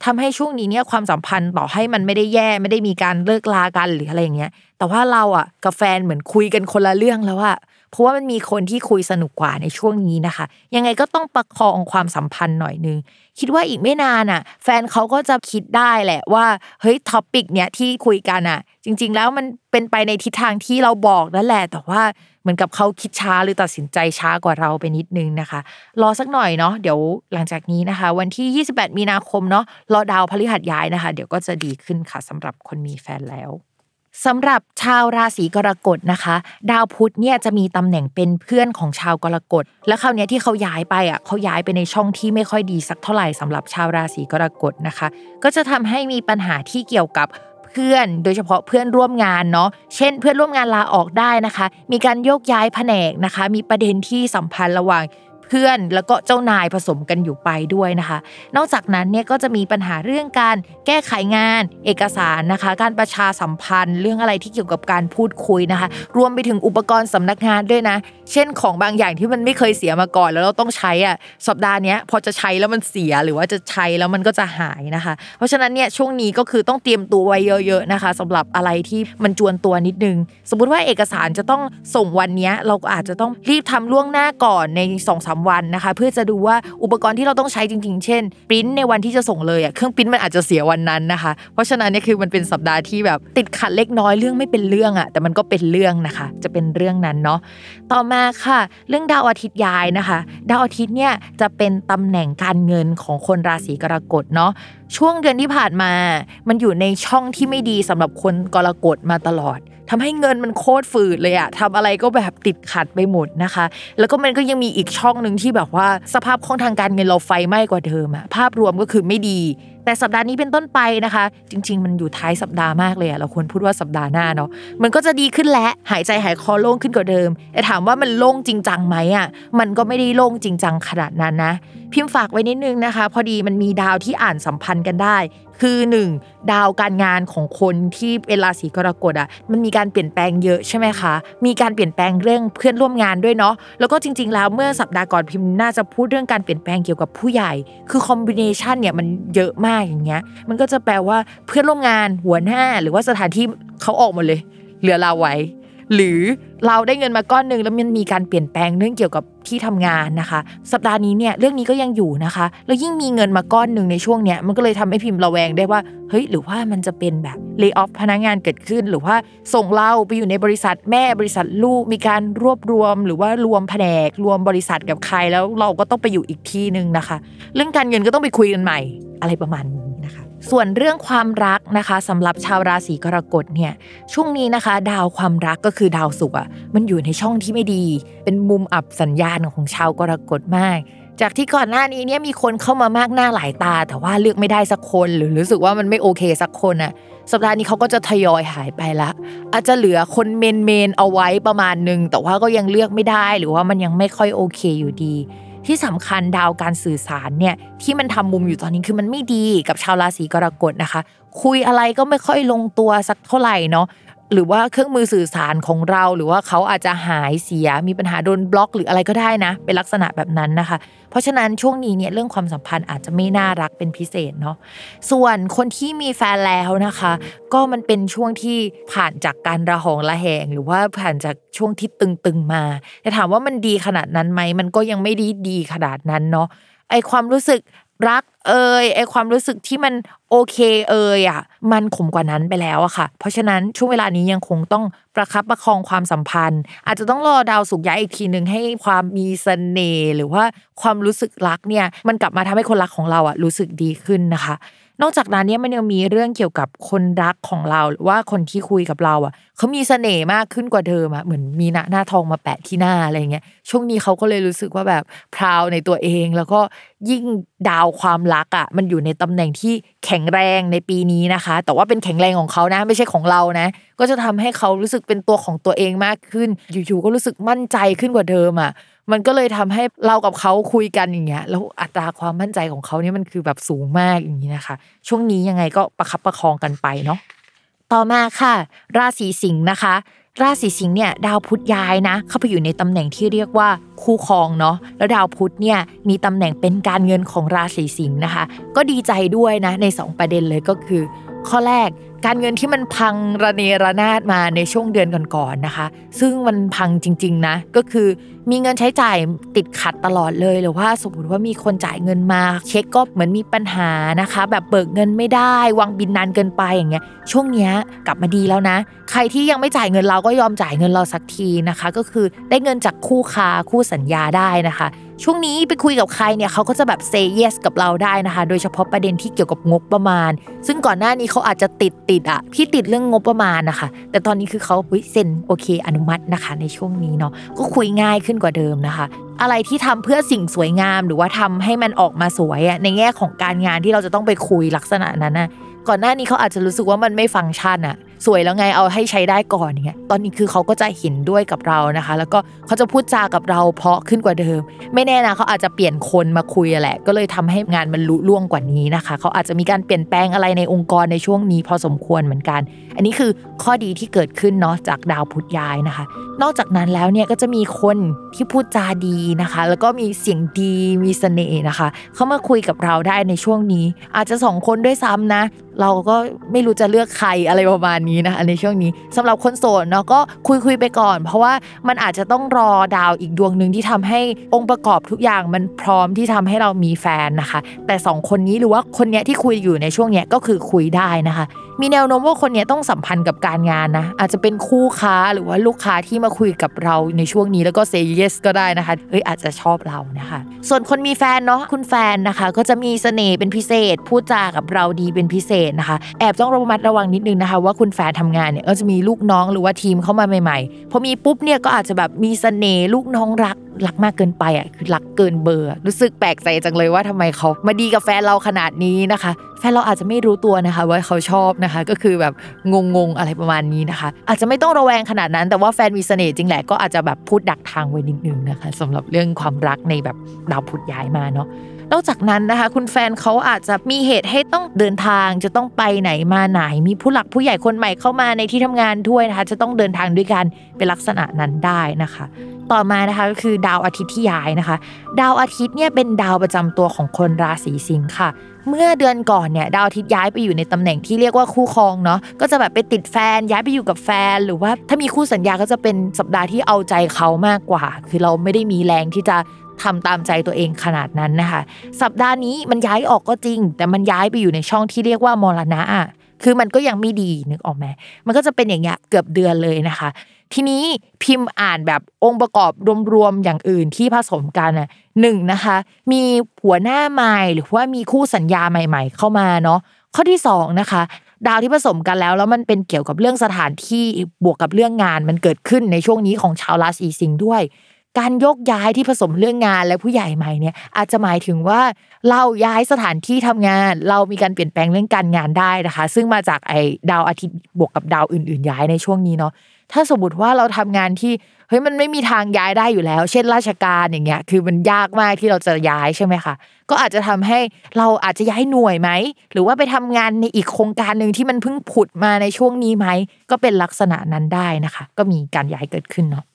ทำให้ช่วงนี้เนี่ยความสัมพันธ์ต่อให้มันไม่ได้แย่ไม่ได้มีการเลิกลากันหรืออะไรอย่างเงี้ย แต่ว่าเราอะกับแฟนเหมือนคุยกันคนละเรื่องแล้วอะ เพราะว่ามันมีคนที่คุยสนุกกว่าในช่วงนี้นะคะ ยังไงก็ต้องประคองความสัมพันธ์หน่อยนึง คิดว่าอีกไม่นานอะ แฟนเขาก็จะคิดได้แหละว่าเฮ้ย topic เนี้ยที่คุยกันอะ จริง ๆ แล้วมันเป็นไปในทิศทางที่เราบอกนั่นแหละ แต่ว่าเหมือนกับเขาคิดช้าหรือตัดสินใจช้ากว่าเราไปนิดนึงนะคะ รอสักหน่อยเนาะเดี๋ยวหลังจากนี้นะคะ วันที่ 28 มีนาคมเนาะรอดาวพฤหัสย้ายนะคะ เดี๋ยวก็จะดีขึ้นค่ะสำหรับคนมีแฟนแล้ว สำหรับชาวราศีกรกฎนะคะ ดาวพุธเนี่ยจะมีตำแหน่งเป็นเพื่อนของชาวกรกฎแล้วคราวนี้ที่เขาย้ายไปอะเขาย้ายไปในช่องที่ไม่ค่อยดีสักเท่าไหร่สำหรับชาวราศีกรกฎนะคะ ก็จะทำให้มีปัญหาที่เกี่ยวกับเพื่อน โดยเฉพาะเพื่อนร่วมงานเนาะเช่น เพื่อนร่วมงานลาออกได้นะคะ มีการโยกย้ายแผนกนะคะ มีประเด็นที่สัมพันธ์ระหว่าง พื่อนแล้วก็เจ้านายผสมกันอยู่ไปด้วยนะคะ นอกจากนั้นเนี่ยก็จะมีปัญหาเรื่องการแก้ไขงานเอกสารนะคะ การประชาสัมพันธ์ เรื่องอะไรที่เกี่ยวกับการพูดคุยนะคะ รวมไปถึงอุปกรณ์สำนักงานด้วยนะ เช่นของบางอย่างที่มันไม่เคยเสียมาก่อน แล้วเราต้องใช้อะสัปดาห์นี้พอจะใช้แล้วมันเสียหรือว่าจะใช้แล้วมันก็จะหายนะคะ เพราะฉะนั้นเนี่ยช่วงนี้ก็คือต้องเตรียมตัวไว้เยอะๆนะคะสำหรับอะไรที่มันจวนตัวนิดนึง สมมุติว่าเอกสารจะต้องส่งวันนี้เราก็อาจจะต้องรีบทำล่วงหน้าก่อนใน2อสวันนะคะ เพื่อจะดูว่าอุปกรณ์ที่เราต้องใช้จริง ๆ เช่นปริ้นในวันที่จะส่งเลยอะเครื่องปริ้นมันอาจจะเสียวันนั้นนะคะ เพราะฉะนั้นเนี่ยคือมันเป็นสัปดาห์ที่แบบติดขัดเล็กน้อยเรื่องไม่เป็นเรื่องอะแต่มันก็เป็นเรื่องนะคะ จะเป็นเรื่องนั้นเนาะต่อมาค่ะ เรื่องดาวอาทิตย์ย้ายนะคะ ดาวอาทิตย์เนี่ยจะเป็นตำแหน่งการเงินของคนราศีกรกฎเนาะช่วงเดือนที่ผ่านมา มันอยู่ในช่องที่ไม่ดีสำหรับคนกรกฎมาตลอด ทำให้เงินมันโคตรฝืดเลยอะทำอะไรก็แบบติดขัดไปหมดนะคะ แล้วก็มันก็ยังมีอีกช่องหนึ่งที่แบบว่าสภาพคล่องทางการเงินเราไฟไหม้กว่าเดิมอะภาพรวมก็คือไม่ดี แต่สัปดาห์นี้เป็นต้นไปนะคะ จริง ๆ มันอยู่ท้ายสัปดาห์มากเลยอะเราควรพูดว่าสัปดาห์หน้าเนาะมันก็จะดีขึ้นแล้วหายใจหายคอโล่งขึ้นกว่าเดิม แต่ถามว่ามันโล่งจริงจังไหมอะมันก็ไม่ได้โล่งจริงจังขนาดนั้นนะ พิมพ์ฝากไว้นิดนึงนะคะ พอดีมันมีดาวที่อ่านสัมพันธ์กันได้ คือหนึ่งดาวการงานของคนที่เป็นราศีกรกฎอะมันมีการเปลี่ยนแปลงเยอะใช่ไหมคะ มีการเปลี่ยนแปลงเรื่องเพื่อนร่วมงานด้วยเนาะแล้วก็จริง ๆ แล้วเมื่อสัปดาห์ก่อนพิมพ์น่าจะพูดเรื่องการเปลี่ยนแปลงเกี่ยวกับผู้ใหญ่ คือคอมบิเนชันเนี่ยมันเยอะมากอย่างเงี้ย มันก็จะแปลว่าเพื่อนร่วมงานหัวหน้า หรือว่าสถานที่เขาออกหมดเลยเหลือเราไว้ หรือเราได้เงินมาก้อนหนึ่งแล้วมันมีการเปลี่ยนแปลงเรื่องเกี่ยวกับที่ทำงานนะคะ สัปดาห์นี้เนี่ยเรื่องนี้ก็ยังอยู่นะคะ แล้วยิ่งมีเงินมาก้อนหนึ่งในช่วงเนี้ยมันก็เลยทำให้พิมพ์ระแวงได้ว่าเฮ้ยหรือว่ามันจะเป็นแบบเลิกออฟพนักงานเกิดขึ้น หรือว่าส่งเราไปอยู่ในบริษัทแม่บริษัทลูกมีการรวบรวม หรือว่ารวมแผนกรวมบริษัทกับใครแล้วเราก็ต้องไปอยู่อีกที่หนึ่งนะคะ เรื่องการเงินก็ต้องไปคุยกันใหม่อะไรประมาณนี้น ส่วนเรื่องความรักนะคะสำหรับชาวราศีกรกฎเนี่ยช่วงนี้นะคะ ดาวความรักก็คือดาวศุกร์อะมันอยู่ในช่องที่ไม่ดี เป็นมุมอับสัญญาณของชาวกรกฎมาก จากที่ก่อนหน้านี้เนี่ยมีคนเข้ามามากหน้าหลายตา แต่ว่าเลือกไม่ได้สักคนหรือรู้สึกว่ามันไม่โอเคสักคนอะสัปดาห์นี้เขาก็จะทยอยหายไปละ อาจจะเหลือคนเมนเมนเอาไว้ประมาณหนึ่งแต่ว่าก็ยังเลือกไม่ได้หรือว่ามันยังไม่ค่อยโอเคอยู่ดี ที่สำคัญดาวการสื่อสารเนี่ยที่มันทำมุมอยู่ตอนนี้คือมันไม่ดีกับชาวราศีกรกฎนะคะ คุยอะไรก็ไม่ค่อยลงตัวสักเท่าไหร่เนาะ หรือว่าเครื่องมือสื่อสารของเรา หรือว่าเขาอาจจะหายเสียมีปัญหาโดนบล็อก หรืออะไรก็ได้นะ เป็นลักษณะแบบนั้นนะคะ เพราะฉะนั้นช่วงนี้เนี่ยเรื่องความสัมพันธ์อาจจะไม่น่ารักเป็นพิเศษเนาะส่วนคนที่มีแฟนแล้วนะคะ ก็มันเป็นช่วงที่ผ่านจากการระหองระแหง หรือว่าผ่านจากช่วงที่ตึงๆมาแต่ถามว่ามันดีขนาดนั้นไหมมันก็ยังไม่ดีดีขนาดนั้นเนาะไอความรู้สึก รักเอ่ยไอความรู้สึกที่มันโอเคเอ่ยอะมันขมกว่านั้นไปแล้วอะค่ะ เพราะฉะนั้นช่วงเวลานี้ยังคงต้องประคับประคองความสัมพันธ์ อาจจะต้องรอดาวสุกย้ายอีกทีหนึ่งให้ความมีเสน่ห์หรือว่าความรู้สึกรักเนี่ยมันกลับมาทำให้คนรักของเราอะรู้สึกดีขึ้นนะคะ นอกจากนั้นเนี่ยมันยังมีเรื่องเกี่ยวกับคนรักของเราหรือว่าคนที่คุยกับเราอะเขามีเสน่ห์มากขึ้นกว่าเดิมอะเหมือนมีหน้าหน้าทองมาแปะที่หน้าอะไรเงี้ยช่วงนี้เขาก็เลยรู้สึกว่าแบบพราวในตัวเอง แล้วก็ยิ่งดาวความรักอะมันอยู่ในตำแหน่งที่แข็งแรงในปีนี้นะคะ แต่ว่าเป็นแข็งแรงของเขานะ ไม่ใช่ของเรานะ ก็จะทำให้เขารู้สึกเป็นตัวของตัวเองมากขึ้น อยู่ๆก็รู้สึกมั่นใจขึ้นกว่าเดิมอะ มันก็เลยทำให้เรากับเขาคุยกันอย่างเงี้ยแล้วอัตราความมั่นใจของเขาเนี่ยมันคือแบบสูงมากอย่างนี้นะคะ ช่วงนี้ยังไงก็ประคับประคองกันไปเนาะต่อมาค่ะ ราศีสิงห์นะคะ ราศีสิงห์เนี่ยดาวพุธย้ายนะ เข้าไปอยู่ในตำแหน่งที่เรียกว่าคู่ครองเนาะแล้วดาวพุธเนี่ยมีตำแหน่งเป็นการเงินของราศีสิงห์นะคะ ก็ดีใจด้วยนะใน 2 ประเด็นเลยก็คือ ข้อแรก การเงินที่มันพังระเนระนาดมาในช่วงเดือนก่อนๆนะคะ ซึ่งมันพังจริง ๆ นะ ก็คือมีเงินใช้จ่ายติดขัดตลอดเลยหรือว่าสมมติว่ามีคนจ่ายเงินมา เช็คก็เหมือนมีปัญหานะคะ แบบเบิกเงินไม่ได้ วางบินนานเกินไปอย่างเงี้ย ช่วงเนี้ยกลับมาดีแล้วนะ ใครที่ยังไม่จ่ายเงินเราก็ยอมจ่ายเงินเราสักทีนะคะ ก็คือได้เงินจากคู่ค้าคู่สัญญาได้นะคะ ช่วงนี้ไปคุยกับใครเนี่ยเขาก็จะแบบ say yes กับเราได้นะคะ โดยเฉพาะประเด็นที่เกี่ยวกับงบประมาณ ซึ่งก่อนหน้านี้เขาอาจจะติดติดอะพี่ติดเรื่องงบประมาณนะคะ แต่ตอนนี้คือเขาเซ็นโอเคอนุมัตินะคะ ในช่วงนี้เนาะก็คุยง่ายขึ้นกว่าเดิมนะคะ อะไรที่ทำเพื่อสิ่งสวยงามหรือว่าทำให้มันออกมาสวยอะในแง่ของการงานที่เราจะต้องไปคุยลักษณะนั้นนะก่อนหน้านี้เขาอาจจะรู้สึกว่ามันไม่ฟังก์ชันอะ สวยแล้วไงเอาให้ใช้ได้ก่อนอย่างเงี้ยตอนนี้คือเขาก็จะเห็นด้วยกับเรานะคะ แล้วก็เขาจะพูดจากับเราเพาะขึ้นกว่าเดิม ไม่แน่นะเขาอาจจะเปลี่ยนคนมาคุยแหละ ก็เลยทำให้งานมันลุล่วงกว่านี้นะคะ เขาอาจจะมีการเปลี่ยนแปลงอะไรในองค์กรในช่วงนี้พอสมควรเหมือนกันอันนี้คือข้อดีที่เกิดขึ้นเนาะจากดาวพุธย้ายนะคะ นอกจากนั้นแล้วเนี่ยก็จะมีคนที่พูดจาดีนะคะ แล้วก็มีเสียงดีมีเสน่ห์นะคะ เข้ามาคุยกับเราได้ในช่วงนี้ อาจจะสองคนด้วยซ้ำนะ เราก็ไม่รู้จะเลือกใครอะไรประมาณนี้นะคะในช่วงนี้สำหรับคนโสดเนาะก็คุยคุยไปก่อน เพราะว่ามันอาจจะต้องรอดาวอีกดวงหนึ่งที่ทำให้องค์ประกอบทุกอย่างมันพร้อมที่ทำให้เรามีแฟนนะคะ แต่สองคนนี้หรือว่าคนเนี้ยที่คุยอยู่ในช่วงเนี้ยก็คือคุยได้นะคะ มีแนวโน้มว่าคนเนี้ยต้องสัมพันธ์กับการงานนะ อาจจะเป็นคู่ค้าหรือว่าลูกค้าที่มาคุยกับเราในช่วงนี้แล้วก็ say yes ก็ได้นะคะเอ้ยอาจจะชอบเรานะคะ ส่วนคนมีแฟนเนาะคุณแฟนนะคะ ก็จะมีเสน่ห์เป็นพิเศษ พูดจากับเราดีเป็นพิเศษนะคะ แอบต้องระมัดระวังนิดนึงนะคะ ว่าคุณแฟนทำงานเนี่ยก็จะมีลูกน้องหรือว่าทีมเข้ามาใหม่ๆพอมีปุ๊บเนี่ยก็อาจจะแบบมีเสน่ห์ลูกน้องรักรักมากเกินไปอะคือรักเกินเบอร์รู้สึกแปลกใจจังเลยว่าทำไมเขามาดีกับแฟนเราขนาดนี้นะคะ แฟนเราอาจจะไม่รู้ตัวนะคะ ว่าเขาชอบนะคะ ก็คือแบบงงๆอะไรประมาณนี้นะคะ อาจจะไม่ต้องระแวงขนาดนั้น แต่ว่าแฟนมีเสน่ห์จริงแหละก็อาจจะแบบพูดดักทางไว้นิดนึงนะคะสำหรับเรื่องความรักในแบบดาวพุธย้ายมาเนาะนอกจากนั้นนะคะ คุณแฟนเขาอาจจะมีเหตุให้ต้องเดินทางจะต้องไปไหนมาไหน มีผู้หลักผู้ใหญ่คนใหม่เข้ามาในที่ทำงานด้วยนะคะ จะต้องเดินทางด้วยกันเป็นลักษณะนั้นได้นะคะ ต่อมานะคะก็คือดาวอาทิตย์ที่ย้ายนะคะ ดาวอาทิตย์เนี่ยเป็นดาวประจำตัวของคนราศีสิงค์ค่ะ เมื่อเดือนก่อนเนี่ยดาวอาทิตย์ย้ายไปอยู่ในตำแหน่งที่เรียกว่าคู่ครองเนาะก็จะแบบไปติดแฟนย้ายไปอยู่กับแฟน หรือว่าถ้ามีคู่สัญญาก็จะเป็นสัปดาห์ที่เอาใจเขามากกว่า คือเราไม่ได้มีแรงที่จะทำตามใจตัวเองขนาดนั้นนะคะสัปดาห์นี้มันย้ายออกก็จริง แต่มันย้ายไปอยู่ในช่องที่เรียกว่ามรณะคือมันก็ยังไม่ดีนึกออกไหมมันก็จะเป็นอย่างเงี้ยเกือบเดือนเลยนะคะ ทีนี้พิมพ์อ่านแบบองค์ประกอบรวมๆอย่างอื่นที่ผสมกันอะหนึ่งนะคะ มีหัวหน้าใหม่หรือว่ามีคู่สัญญาใหม่ ๆ เข้ามาเนาะข้อที่สองนะคะ ดาวที่ผสมกันแล้วแล้วมันเป็นเกี่ยวกับเรื่องสถานที่บวกกับเรื่องงานมันเกิดขึ้นในช่วงนี้ของชาวราศีสิงห์ด้วย การยกย้ายที่ผสมเรื่องงานและผู้ใหญ่ใหม่เนี่ยอาจจะหมายถึงว่าเราย้ายสถานที่ทำงาน เรามีการเปลี่ยนแปลงเรื่องการงานได้นะคะ ซึ่งมาจากไอ้ดาวอาทิตย์บวกกับดาวอื่น ๆ ย้ายในช่วงนี้เนาะถ้าสมมติว่าเราทำงานที่เฮ้ยมันไม่มีทางย้ายได้อยู่แล้ว เช่นราชการอย่างเงี้ยคือมันยากมากที่เราจะย้ายใช่ไหมคะก็อาจจะทำให้เราอาจจะย้ายหน่วยไหมหรือว่าไปทำงานในอีกโครงการหนึ่งที่มันเพิ่งผุดมาในช่วงนี้ไหมก็เป็นลักษณะนั้นได้นะคะ ก็มีการย้ายเกิดขึ้นเนาะ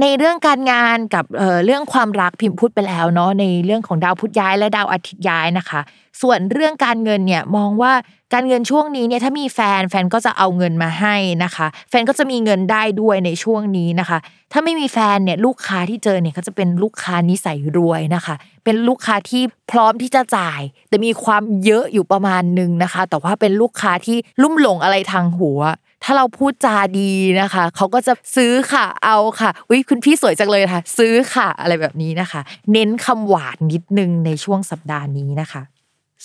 ในเรื่องการงานกับเเรื่องความรักพิมพ์พูดไปแล้วเนาะในเรื่องของดาวพุธย้ายและดาวอาทิตย์ย้ายนะคะ ส่วนเรื่องการเงินเนี่ยมองว่าการเงินช่วงนี้เนี่ยถ้ามีแฟนแฟนก็จะเอาเงินมาให้นะคะ แฟนก็จะมีเงินได้ด้วยในช่วงนี้นะคะ ถ้าไม่มีแฟนเนี่ยลูกค้าที่เจอเนี่ยก็จะเป็นลูกค้านิสัยรวยนะคะ เป็นลูกค้าที่พร้อมที่จะจ่าย แต่มีความเยอะอยู่ประมาณนึงนะคะ แต่ว่าเป็นลูกค้าที่ลุ่มหลงอะไรทางหัว ถ้าเราพูดจาดีนะคะ เขาก็จะซื้อค่ะเอาค่ะอุ้ยคุณพี่สวยจังเลยค่ะ ซื้อค่ะอะไรแบบนี้นะคะ เน้นคำหวานนิดนึงในช่วงสัปดาห์นี้นะคะ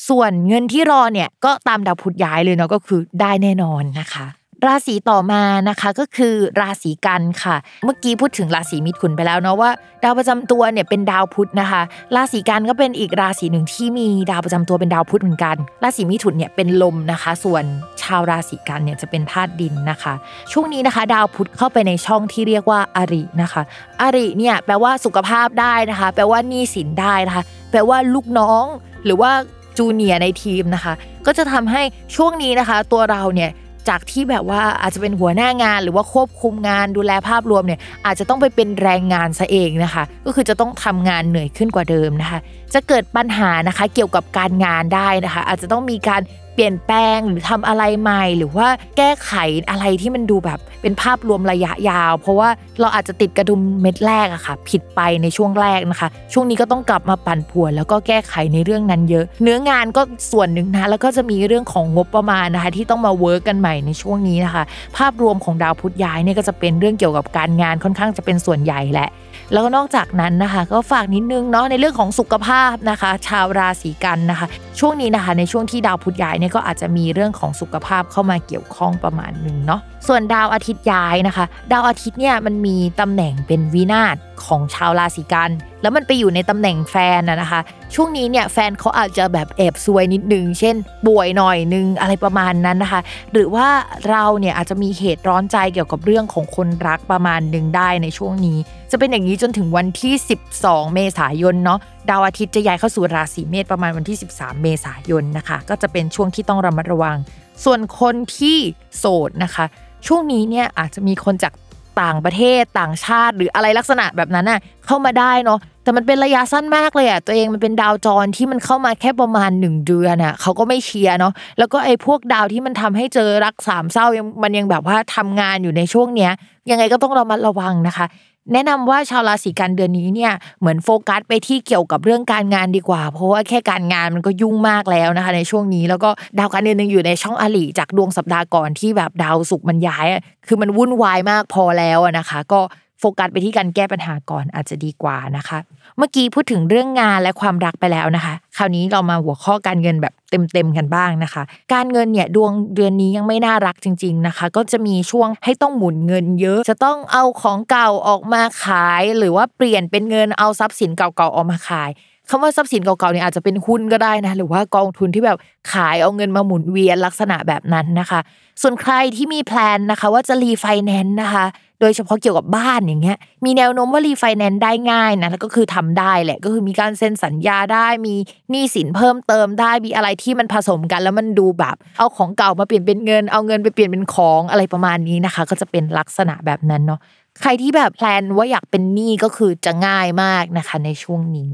ส่วนเงินที่รอเนี่ยก็ตามดาวพุธย้ายเลยเนาะก็คือได้แน่นอนนะคะ ราศีต่อมานะคะก็คือราศีกันค่ะ เมื่อกี้พูดถึงราศีมิถุนไปแล้วเนาะว่า ดาวประจำตัวเนี่ยเป็นดาวพุธนะคะ ราศีกันก็เป็นอีกราศีหนึ่งที่มีดาวประจำตัวเป็นดาวพุธเหมือนกัน ราศีมิถุนเนี่ยเป็นลมนะคะ ส่วนชาวราศีกันเนี่ยจะเป็นธาตุดินนะคะ ช่วงนี้นะคะ ดาวพุธเข้าไปในช่องที่เรียกว่าอารินะคะอาริเนี่ยแปลว่าสุขภาพได้นะคะ แปลว่าหนี้สินได้นะคะ แปลว่าลูกน้องหรือว่าจูเนียในทีมนะคะ ก็จะทำให้ช่วงนี้นะคะ ตัวเราเนี่ย จากที่แบบว่าอาจจะเป็นหัวหน้างานหรือว่าควบคุมงานดูแลภาพรวมเนี่ยอาจจะต้องไปเป็นแรงงานซะเองนะคะ ก็คือจะต้องทำงานเหนื่อยขึ้นกว่าเดิมนะคะ จะเกิดปัญหานะคะเกี่ยวกับการงานได้นะคะ อาจจะต้องมีการ เปลี่ยนแปลงหรือทำอะไรใหม่ หรือว่าแก้ไขอะไรที่มันดูแบบเป็นภาพรวมระยะยาว เพราะว่าเราอาจจะติดกระดุมเม็ดแรกอะค่ะ ผิดไปในช่วงแรกนะคะ ช่วงนี้ก็ต้องกลับมาปั่นป่วน แล้วก็แก้ไขในเรื่องนั้นเยอะ เนื้องานก็ส่วนหนึ่งนะแล้วก็จะมีเรื่องของงบประมาณนะคะ ที่ต้องมาเวิร์กกันใหม่ในช่วงนี้นะคะ ภาพรวมของดาวพุธย้ายเนี่ยก็จะเป็นเรื่องเกี่ยวกับการงานค่อนข้างจะเป็นส่วนใหญ่แหละ แล้วก็นอกจากนั้นนะคะ ก็ฝากนิดนึงเนาะในเรื่องของสุขภาพนะคะ ชาวราศีกันนะคะ ช่วงนี้นะคะ ในช่วงที่ดาวพุธย้ายเนี่ยก็อาจจะมีเรื่องของสุขภาพเข้ามาเกี่ยวข้องประมาณหนึ่งเนาะส่วนดาวอาทิตย์ย้ายนะคะ ดาวอาทิตย์เนี่ยมันมีตำแหน่งเป็นวินาศของชาวราศีกัน แล้วมันไปอยู่ในตำแหน่งแฟนนะนะคะ ช่วงนี้เนี่ยแฟนเขาอาจจะแบบแอบซวยนิดนึง เช่น ป่วยหน่อยนึงอะไรประมาณนั้นนะคะ หรือว่าเราเนี่ยอาจจะมีเหตุร้อนใจเกี่ยวกับเรื่องของคนรักประมาณหนึ่งได้ในช่วงนี้ จะเป็นอย่างนี้จนถึงวันที่ 12 เมษายนเนาะดาวอาทิตย์จะย้ายเข้าสู่ราศีเมษประมาณวันที่ 13 เมษายนนะคะ ก็จะเป็นช่วงที่ต้องระมัดระวัง ส่วนคนที่โสดนะคะ ช่วงนี้เนี่ยอาจจะมีคนจากต่างประเทศต่างชาติหรืออะไรลักษณะแบบนั้นน่ะเข้ามาได้เนาะแต่มันเป็นระยะสั้นมากเลยอะตัวเองมันเป็นดาวจรที่มันเข้ามาแค่ประมาณ 1 เดือนอะเขาก็ไม่เชียร์เนาะแล้วก็ไอ้พวกดาวที่มันทำให้เจอรักสามเศร้ายังมันยังแบบว่าทำงานอยู่ในช่วงเนี้ยยังไงก็ต้องระมัดระวังนะคะ แนะนำว่าชาวราศีกันเดือนนี้เนี่ยเหมือนโฟกัสไปที่เกี่ยวกับเรื่องการงานดีกว่า เพราะว่าแค่การงานมันก็ยุ่งมากแล้วนะคะ ในช่วงนี้แล้วก็ดาวการเดือนหนึ่งอยู่ในช่องอลีจากดวงสัปดาห์ก่อนที่แบบดาวศุกร์มันย้าย คือมันวุ่นวายมากพอแล้วนะคะ ก็โฟกัสไปที่การแก้ปัญหาก่อนอาจจะดีกว่านะคะ มื่อกี้พูดถึงเรื่องงานและความรักไปแล้วนะคะ คราวนี้เรามาหัวข้อการเงินแบบเต็มๆกันบ้างนะคะ การเงินเนี่ยดวงเดือนนี้ยังไม่น่ารักจริง ๆนะคะ ก็จะมีช่วงให้ต้องหมุนเงินเยอะ จะต้องเอาของเก่าออกมาขาย หรือว่าเปลี่ยนเป็นเงินเอาทรัพย์สินเก่าๆออกมาขายคำว่าทรัพย์สินเก่าๆเนี่ยอาจจะเป็นหุ้นก็ได้นะหรือว่ากองทุนที่แบบขายเอาเงินมาหมุนเวียนลักษณะแบบนั้นนะคะ ส่วนใครที่มี plan นะคะ ว่าจะรีไฟแนนซ์นะคะ โดยเฉพาะเกี่ยวกับบ้านอย่างเงี้ย มีแนวโน้มว่ารีไฟแนนซ์ได้ง่ายนะแล้วก็คือทำได้แหละก็คือมีการเซ็นสัญญาได้มีหนี้สินเพิ่มเติมได้มีอะไรที่มันผสมกัน แล้วมันดูแบบเอาของเก่ามาเปลี่ยนเป็นเงิน เอาเงินไปเปลี่ยนเป็นของอะไรประมาณนี้นะคะ ก็จะเป็นลักษณะแบบนั้นเนาะใครที่แบบแพลนว่าอยากเป็นหนี้ก็คือจะง่ายมากนะคะในช่วงนี้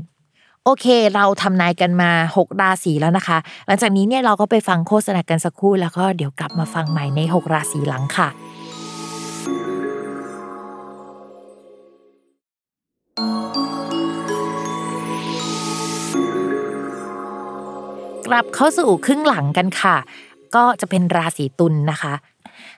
โอเค เราทำนายกันมา 6 ราศีแล้วนะคะ หลังจากนี้เนี่ยเราก็ไปฟังโฆษณากันสักครู่แล้วก็เดี๋ยวกลับมาฟังใหม่ใน 6 ราศีหลังค่ะ กลับเข้าสู่ครึ่งหลังกันค่ะ ก็จะเป็นราศีตุลนะคะ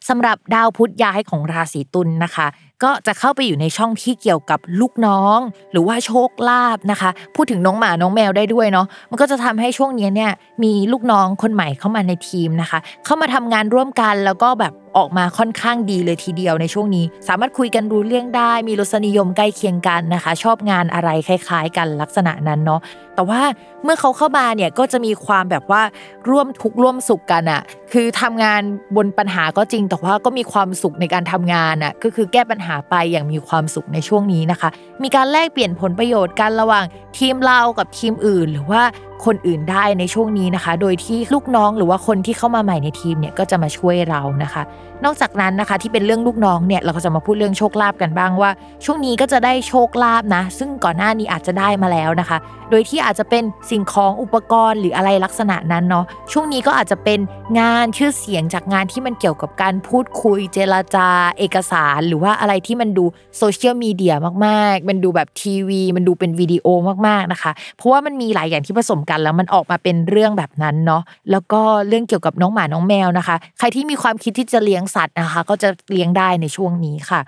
สำหรับดาวพุธย้ายของราศีตุลนะคะ ก็จะเข้าไปอยู่ในช่องที่เกี่ยวกับลูกน้อง หรือว่าโชคลาภนะคะ พูดถึงน้องหมาน้องแมวได้ด้วยเนาะมันก็จะทำให้ช่วงนี้เนี่ยมีลูกน้องคนใหม่เข้ามาในทีมนะคะ เข้ามาทำงานร่วมกันแล้วก็แบบ ออกมาค่อนข้างดีเลยทีเดียวในช่วงนี้ สามารถคุยกันรู้เรื่องได้ มีรสนิยมใกล้เคียงกันนะคะ ชอบงานอะไรคล้ายๆ กันลักษณะนั้นเนาะแต่ว่าเมื่อเขาเข้ามาเนี่ยก็จะมีความแบบว่าร่วมทุกข์ร่วมสุขกันอะคือทำงานบนปัญหาก็จริง แต่ว่าก็มีความสุขในการทำงานอะก็คือแก้ปัญหาไปอย่างมีความสุขในช่วงนี้นะคะ มีการแลกเปลี่ยนผลประโยชน์กันระหว่างทีมเรากับทีมอื่น หรือว่าคนอื่นได้ในช่วงนี้นะคะ โดยที่ลูกน้องหรือว่าคนที่เข้ามาใหม่ในทีมเนี่ยก็จะมาช่วยเรานะคะ นอกจากนั้นนะคะที่เป็นเรื่องลูกน้องเนี่ยเราก็จะมาพูดเรื่องโชคลาภกันบ้างว่า ช่วงนี้ก็จะได้โชคลาภนะ ซึ่งก่อนหน้านี้อาจจะได้มาแล้วนะคะ โดยที่อาจจะเป็นสิ่งของอุปกรณ์หรืออะไรลักษณะนั้นเนาะช่วงนี้ก็อาจจะเป็นงานชื่อเสียงจากงานที่มันเกี่ยวกับการพูดคุยเจรจา เอกสาร หรือว่าอะไรที่มันดูโซเชียลมีเดียมากๆ มันดูแบบทีวี มันดูเป็นวิดีโอมากๆนะคะ เพราะว่ามันมีหลายอย่างที่ผสมกันแล้วมันออกมาเป็นเรื่องแบบนั้นเนาะแล้วก็เรื่องเกี่ยวกับน้องหมาน้องแมวนะคะ ใครที่มีความคิดที่จะเลี้ยงสัตว์นะคะ ก็จะเลี้ยงได้ในช่วงนี้ค่ะ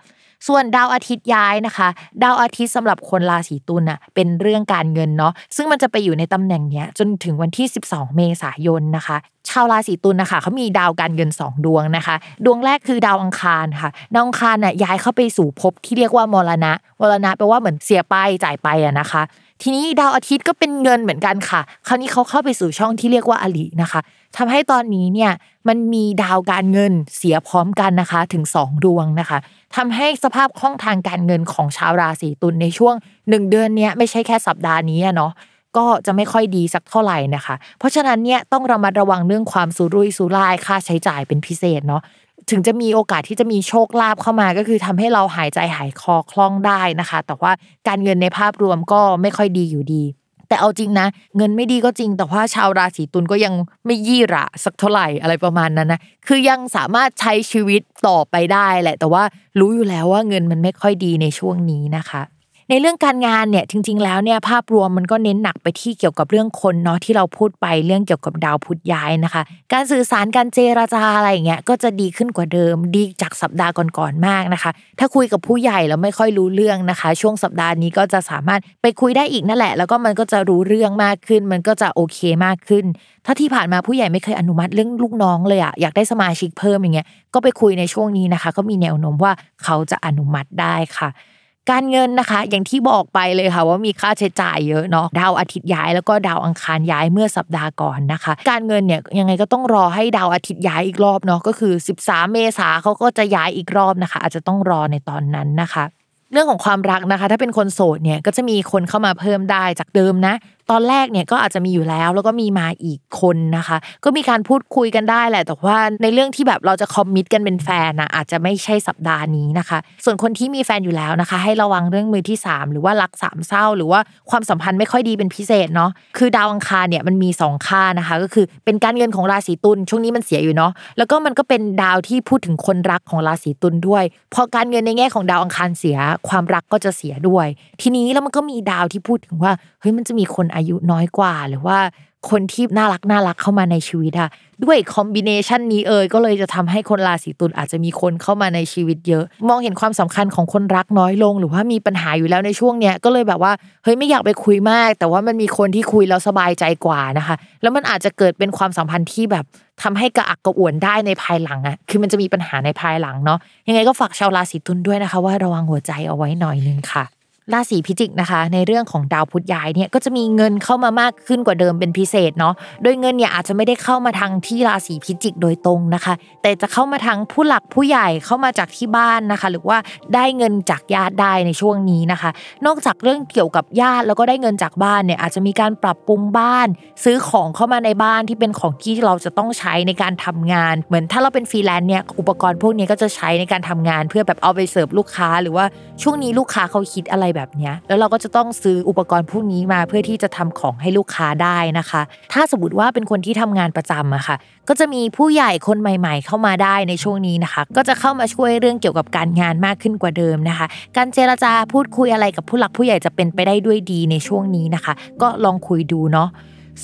ส่วนดาวอาทิตย์ย้ายนะคะ ดาวอาทิตย์สำหรับคนราศีตุลน่ะเป็นเรื่องการเงินเนาะซึ่งมันจะไปอยู่ในตำแหน่งเนี้ยจนถึงวันที่ 12 เมษายนนะคะ ชาวราศีตุลนะคะเขามีดาวการเงิน 2 ดวงนะคะ ดวงแรกคือดาวอังคารค่ะดาวอังคารน่ะย้ายเข้าไปสู่ภพที่เรียกว่ามรณะมรณะแปลว่าเหมือนเสียไปจ่ายไปอะนะคะ ทีนี้ดาวอาทิตย์ก็เป็นเงินเหมือนกันค่ะ คราวนี้เขาเข้าไปสู่ช่องที่เรียกว่าอลินะคะทำให้ตอนนี้เนี่ยมันมีดาวการเงินเสียพร้อมกันนะคะถึง 2 ดวงนะคะทำให้สภาพคล่องทางการเงินของชาวราศีตุลในช่วง 1 เดือนเนี้ยไม่ใช่แค่สัปดาห์นี้เนาะก็จะไม่ค่อยดีสักเท่าไหร่นะคะ เพราะฉะนั้นเนี่ยต้องระมัดระวังเรื่องความสุรุ่ยสุร่ายค่าใช้จ่ายเป็นพิเศษเนาะ ถึงจะมีโอกาสที่จะมีโชคลาภเข้ามาก็คือทำให้เราหายใจหายคอคล่องได้นะคะ แต่ว่าการเงินในภาพรวมก็ไม่ค่อยดีอยู่ดี แต่เอาจริงนะ เงินไม่ดีก็จริง แต่ว่าชาวราศีตุลก็ยังไม่ยี่ระสักเท่าไหร่อะไรประมาณนั้นนะคือยังสามารถใช้ชีวิตต่อไปได้แหละ แต่ว่ารู้อยู่แล้วว่าเงินมันไม่ค่อยดีในช่วงนี้นะคะ ในเรื่องการงานเนี่ยจริง ๆ แล้วเนี่ยภาพรวมมันก็เน้นหนักไปที่เกี่ยวกับเรื่องคนเนาะที่เราพูดไปเรื่องเกี่ยวกับดาวพุธย้ายนะคะ การสื่อสารการเจรจาอะไรอย่างเงี้ยก็จะดีขึ้นกว่าเดิม ดีจากสัปดาห์ก่อนๆมากนะคะ ถ้าคุยกับผู้ใหญ่แล้วไม่ค่อยรู้เรื่องนะคะ ช่วงสัปดาห์นี้ก็จะสามารถไปคุยได้อีกนั่นแหละ แล้วก็มันก็จะรู้เรื่องมากขึ้น มันก็จะโอเคมากขึ้น ถ้าที่ผ่านมาผู้ใหญ่ไม่เคยอนุมัติเรื่องลูกน้องเลยอะอยากได้สมาชิกเพิ่มอย่างเงี้ยก็ไปคุยในช่วงนี้นะคะ ก็มีแนวโน้มว่าเขาจะอนุมัติได้ค่ะ การเงินนะคะ อย่างที่บอกไปเลยค่ะว่ามีค่าใช้จ่ายเยอะเนาะดาวอาทิตย์ย้ายแล้วก็ดาวอังคารย้ายเมื่อสัปดาห์ก่อนนะคะ การเงินเนี่ยยังไงก็ต้องรอให้ดาวอาทิตย์ย้ายอีกรอบเนาะก็คือ 13 เมษาเขาก็จะย้ายอีกรอบนะคะ อาจจะต้องรอในตอนนั้นนะคะ เรื่องของความรักนะคะ ถ้าเป็นคนโสดเนี่ยก็จะมีคนเข้ามาเพิ่มได้จากเดิมนะ ตอนแรกเนี่ยก็อาจจะมีอยู่แล้ว แล้วก็มีมาอีกคนนะคะ ก็มีการพูดคุยกันได้แหละ แต่ว่าในเรื่องที่แบบเราจะคอมมิตกันเป็นแฟนนะอาจจะไม่ใช่สัปดาห์นี้นะคะ ส่วนคนที่มีแฟนอยู่แล้วนะคะ ให้ระวังเรื่องมือที่ 3 หรือว่ารักสามเศร้า หรือว่าความสัมพันธ์ไม่ค่อยดีเป็นพิเศษเนาะคือดาวอังคารเนี่ยมันมี 2 ค่านะคะ ก็คือเป็นการเงินของราศีตุลช่วงนี้มันเสียอยู่เนาะแล้วก็มันก็เป็นดาวที่พูดถึงคนรักของราศีตุลด้วยพอการเงินในแง่ของดาวอังคารเสีย ความรักก็จะเสียด้วย ทีนี้แล้วมันก็มีดาวที่พูดถึงว่าเฮ้ยมันจะมีคนอายุน้อยกว่า หรือว่าคนที่น่ารักน่ารักเข้ามาในชีวิตอะด้วยคอมบิเนชันนี้เอ่ยก็เลยจะทำให้คนราศีตุลอาจจะมีคนเข้ามาในชีวิตเยอะ มองเห็นความสำคัญของคนรักน้อยลง หรือว่ามีปัญหาอยู่แล้วในช่วงเนี้ยก็เลยแบบว่าเฮ้ยไม่อยากไปคุยมาก แต่ว่ามันมีคนที่คุยแล้วสบายใจกว่านะคะ แล้วมันอาจจะเกิดเป็นความสัมพันธ์ที่แบบทำให้กระอักกระอ่วนได้ในภายหลังอะคือมันจะมีปัญหาในภายหลังเนาะยังไงก็ฝากชาวราศีตุลด้วยนะคะ ว่าระวังหัวใจเอาไว้หน่อยนึงค่ะ ราศีพิจิกนะคะ ในเรื่องของดาวพุธย้ายเนี่ยก็จะมีเงินเข้ามามากขึ้นกว่าเดิมเป็นพิเศษเนาะโดยเงินเนี่ยอาจจะไม่ได้เข้ามาทางที่ราศีพิจิกโดยตรงนะคะ แต่จะเข้ามาทางผู้หลักผู้ใหญ่เข้ามาจากที่บ้านนะคะ หรือว่าได้เงินจากญาติได้ในช่วงนี้นะคะ นอกจากเรื่องเกี่ยวกับญาติแล้วก็ได้เงินจากบ้านเนี่ยอาจจะมีการปรับปรุงบ้าน ซื้อของเข้ามาในบ้านที่เป็นของที่เราจะต้องใช้ในการทำงาน เหมือนถ้าเราเป็นฟรีแลนซ์เนี่ยอุปกรณ์พวกนี้ก็จะใช้ในการทำงาน เพื่อแบบเอาไปเสิร์ฟลูกค้า หรือว่าช่วงนี้ลูกค้าเขาคิดอะไรแบบนี้แล้วเราก็จะต้องซื้ออุปกรณ์พวกนี้มาเพื่อที่จะทำของให้ลูกค้าได้นะคะ ถ้าสมมติว่าเป็นคนที่ทำงานประจำอะค่ะ ก็จะมีผู้ใหญ่คนใหม่ ๆ เข้ามาได้ในช่วงนี้นะคะ ก็จะเข้ามาช่วยเรื่องเกี่ยวกับการงานมากขึ้นกว่าเดิมนะคะ การเจรจาพูดคุยอะไรกับผู้หลักผู้ใหญ่จะเป็นไปได้ด้วยดีในช่วงนี้นะคะ ก็ลองคุยดูเนาะ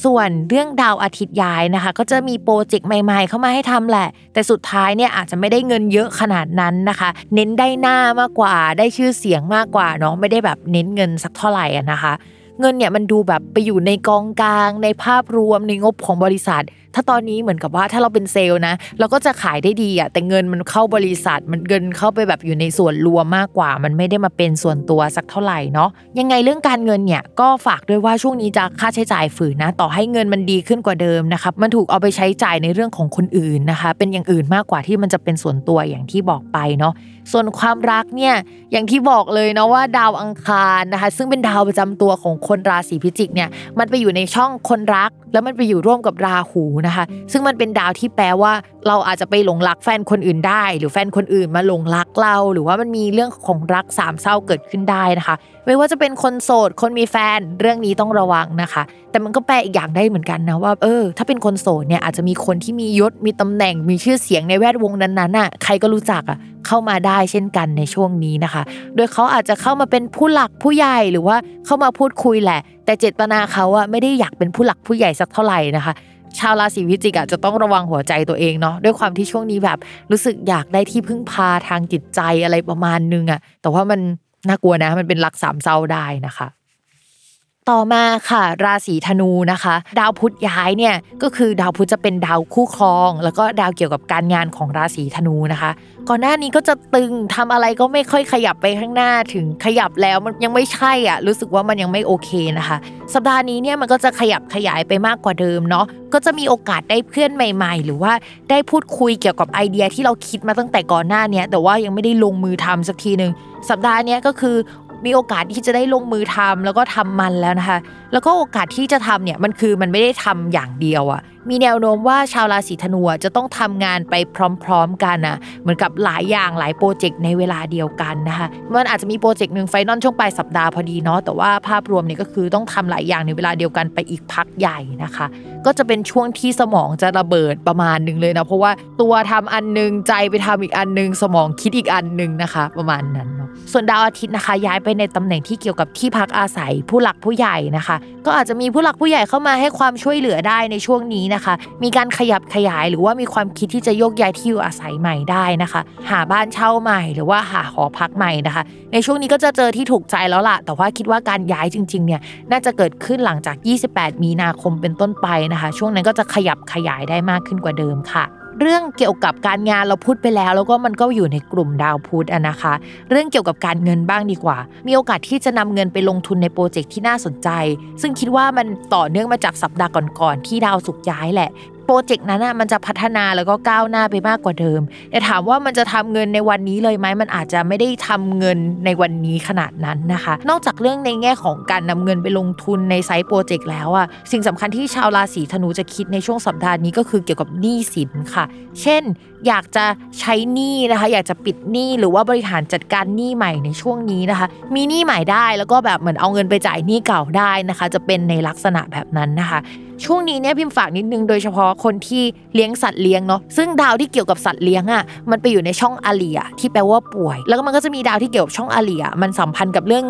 ส่วนเรื่องดาวอาทิตย์ย้ายนะคะ ก็จะมีโปรเจกต์ใหม่ๆ เข้ามาให้ทำแหละ แต่สุดท้ายเนี่ยอาจจะไม่ได้เงินเยอะขนาดนั้นนะคะ เน้นได้หน้ามากกว่าได้ชื่อเสียงมากกว่าเนาะไม่ได้แบบเน้นเงินสักเท่าไหร่อะนะคะ เงินเนี่ยมันดูแบบไปอยู่ในกองกลางในภาพรวมในงบของบริษัท ถ้าตอนนี้เหมือนกับว่าถ้าเราเป็นเซลล์นะ เราก็จะขายได้ดีอะแต่เงินมันเข้าบริษัทมันเงินเข้าไปแบบอยู่ในส่วนรวมมากกว่า มันไม่ได้มาเป็นส่วนตัวสักเท่าไหร่เนาะยังไงเรื่องการเงินเนี่ยก็ฝากด้วยว่าช่วงนี้จะค่าใช้จ่ายฝืนนะ ต่อให้เงินมันดีขึ้นกว่าเดิมนะครับมันถูกเอาไปใช้จ่ายในเรื่องของคนอื่นนะคะ เป็นอย่างอื่นมากกว่าที่มันจะเป็นส่วนตัวอย่างที่บอกไปเนาะส่วนความรักเนี่ยอย่างที่บอกเลยเนาะว่าดาวอังคารนะคะ ซึ่งเป็นดาวประจำตัวของคนราศีพิจิกเนี่ยมันไปอยู่ในช่องคนรัก แล้วมันไปอยู่ร่วมกับราหูนะคะ ซึ่งมันเป็นดาวที่แปลว่า เราอาจจะไปหลงรักแฟนคนอื่นได้ หรือแฟนคนอื่นมาหลงรักเรา หรือว่ามันมีเรื่องของรักสามเศร้าเกิดขึ้นได้นะคะ ไม่ว่าจะเป็นคนโสด คนมีแฟนเรื่องนี้ต้องระวังนะคะ แต่มันก็แปลอีกอย่างได้เหมือนกันนะว่าเออ ถ้าเป็นคนโสดเนี่ยอาจจะมีคนที่มียศมีตำแหน่งมีชื่อเสียงในแวดวงนั้นๆน่ะใครก็รู้จักอะเข้ามาได้เช่นกันในช่วงนี้นะคะ โดยเขาอาจจะเข้ามาเป็นผู้หลักผู้ใหญ่หรือว่าเข้ามาพูดคุยแหละ แต่เจตนาเขาอะไม่ได้อยากเป็นผู้หลักผู้ใหญ่สักเท่าไหร่นะคะ ชาวราศีพิจิกอะจะต้องระวังหัวใจตัวเองเนาะด้วยความที่ช่วงนี้แบบ รู้สึกอยากได้ที่พึ่งพาทางจิตใจอะไรประมาณนึงอะแต่ว่ามันน่ากลัวนะมันเป็นรักสามเศร้าได้นะคะ ต่อมาค่ะ ราศีธนูนะคะ ดาวพุธย้ายเนี่ยก็คือดาวพุธจะเป็นดาวคู่ครอง แล้วก็ดาวเกี่ยวกับการงานของราศีธนูนะคะ ก่อนหน้านี้ก็จะตึงทำอะไรก็ไม่ค่อยขยับไปข้างหน้าถึงขยับแล้วมันยังไม่ใช่อะรู้สึกว่ามันยังไม่โอเคนะคะ สัปดาห์นี้เนี่ยมันก็จะขยับขยายไปมากกว่าเดิมเนาะก็จะมีโอกาสได้เพื่อนใหม่ ๆ หรือว่าได้พูดคุยเกี่ยวกับไอเดียที่เราคิดมาตั้งแต่ก่อนหน้านี้แต่ว่ายังไม่ได้ลงมือทำสักทีหนึ่งสัปดาห์นี้ก็คือ มีโอกาสที่จะได้ลงมือทำแล้วก็ทำมันแล้วนะคะ แล้วก็โอกาสที่จะทำเนี่ยมันคือมันไม่ได้ทำอย่างเดียวอะ่ะมีแนวโน้มว่าชาวราศีธนูจะต้องทำงานไปพร้อมๆกันนะเหมือนกับหลายอย่างหลาย project ในเวลาเดียวกันนะคะมันอาจจะมี project หนึ่ง final ช่วงปลายสัปดาห์พอดีเนาะแต่ว่าภาพรวมเนี่ยก็คือต้องทำหลายอย่างในเวลาเดียวกันไปอีกพักใหญ่นะคะ ก็จะเป็นช่วงที่สมองจะระเบิดประมาณหนึ่งเลยนะเพราะว่าตัวทำอันนึงใจไปทำอีกอันนึง สมองคิดอีกอันนึงนะคะ ประมาณนั้นเนาะส่วนดาวอาทิตย์นะคะ ย้ายไปในตำแหน่งที่เกี่ยวกับที่พักอาศัยผู้หลักผู้ใหญ่นะคะ ก็อาจจะมีผู้หลักผู้ใหญ่เข้ามาให้ความช่วยเหลือได้ในช่วงนี้นะคะ มีการขยับขยายหรือว่ามีความคิดที่จะโยกย้ายที่อยู่อาศัยใหม่ได้นะคะ หาบ้านเช่าใหม่หรือว่าหาหอพักใหม่นะคะ ในช่วงนี้ก็จะเจอที่ถูกใจแล้วล่ะ แต่ว่าคิดว่าการย้ายจริงๆเนี่ยน่าจะเกิดขึ้นหลังจาก 28 มีนาคมเป็นต้นไปนะคะ ช่วงนั้นก็จะขยับขยายได้มากขึ้นกว่าเดิมค่ะ เรื่องเกี่ยวกับการงานเราพูดไปแล้ว แล้วก็มันก็อยู่ในกลุ่มดาวพุธอะนะคะ เรื่องเกี่ยวกับการเงินบ้างดีกว่า มีโอกาสที่จะนำเงินไปลงทุนในโปรเจกต์ที่น่าสนใจ ซึ่งคิดว่ามันต่อเนื่องมาจากสัปดาห์ก่อนๆที่ดาวสุกร์ย้ายแหละ โปรเจกต์นั้นน่ะมันจะพัฒนาแล้วก็ก้าวหน้าไปมากกว่าเดิม แต่ถามว่ามันจะทำเงินในวันนี้เลยไหมมันอาจจะไม่ได้ทำเงินในวันนี้ขนาดนั้นนะคะ นอกจากเรื่องในแง่ของการนำเงินไปลงทุนในไซต์โปรเจกต์แล้วอะสิ่งสำคัญที่ชาวราศีธนูจะคิดในช่วงสัปดาห์นี้ก็คือเกี่ยวกับหนี้สินค่ะ เช่น อยากจะใช้หนี้นะคะ อยากจะปิดหนี้หรือว่าบริหารจัดการหนี้ใหม่ในช่วงนี้นะคะ มีหนี้ใหม่ได้แล้วก็แบบเหมือนเอาเงินไปจ่ายหนี้เก่าได้นะคะ จะเป็นในลักษณะแบบนั้นนะคะ ช่วงนี้เนี่ยพิมพ์ฝากนิดนึงโดยเฉพาะคนที่เลี้ยงสัตว์เลี้ยงเนาะซึ่งดาวที่เกี่ยวกับสัตว์เลี้ยงอะมันไปอยู่ในช่องอาเลียที่แปลว่าป่วย แล้วก็มันก็จะมีดาวที่เกี่ยวกับช่องอาเลียมันสัมพันธ์กับเรื่อง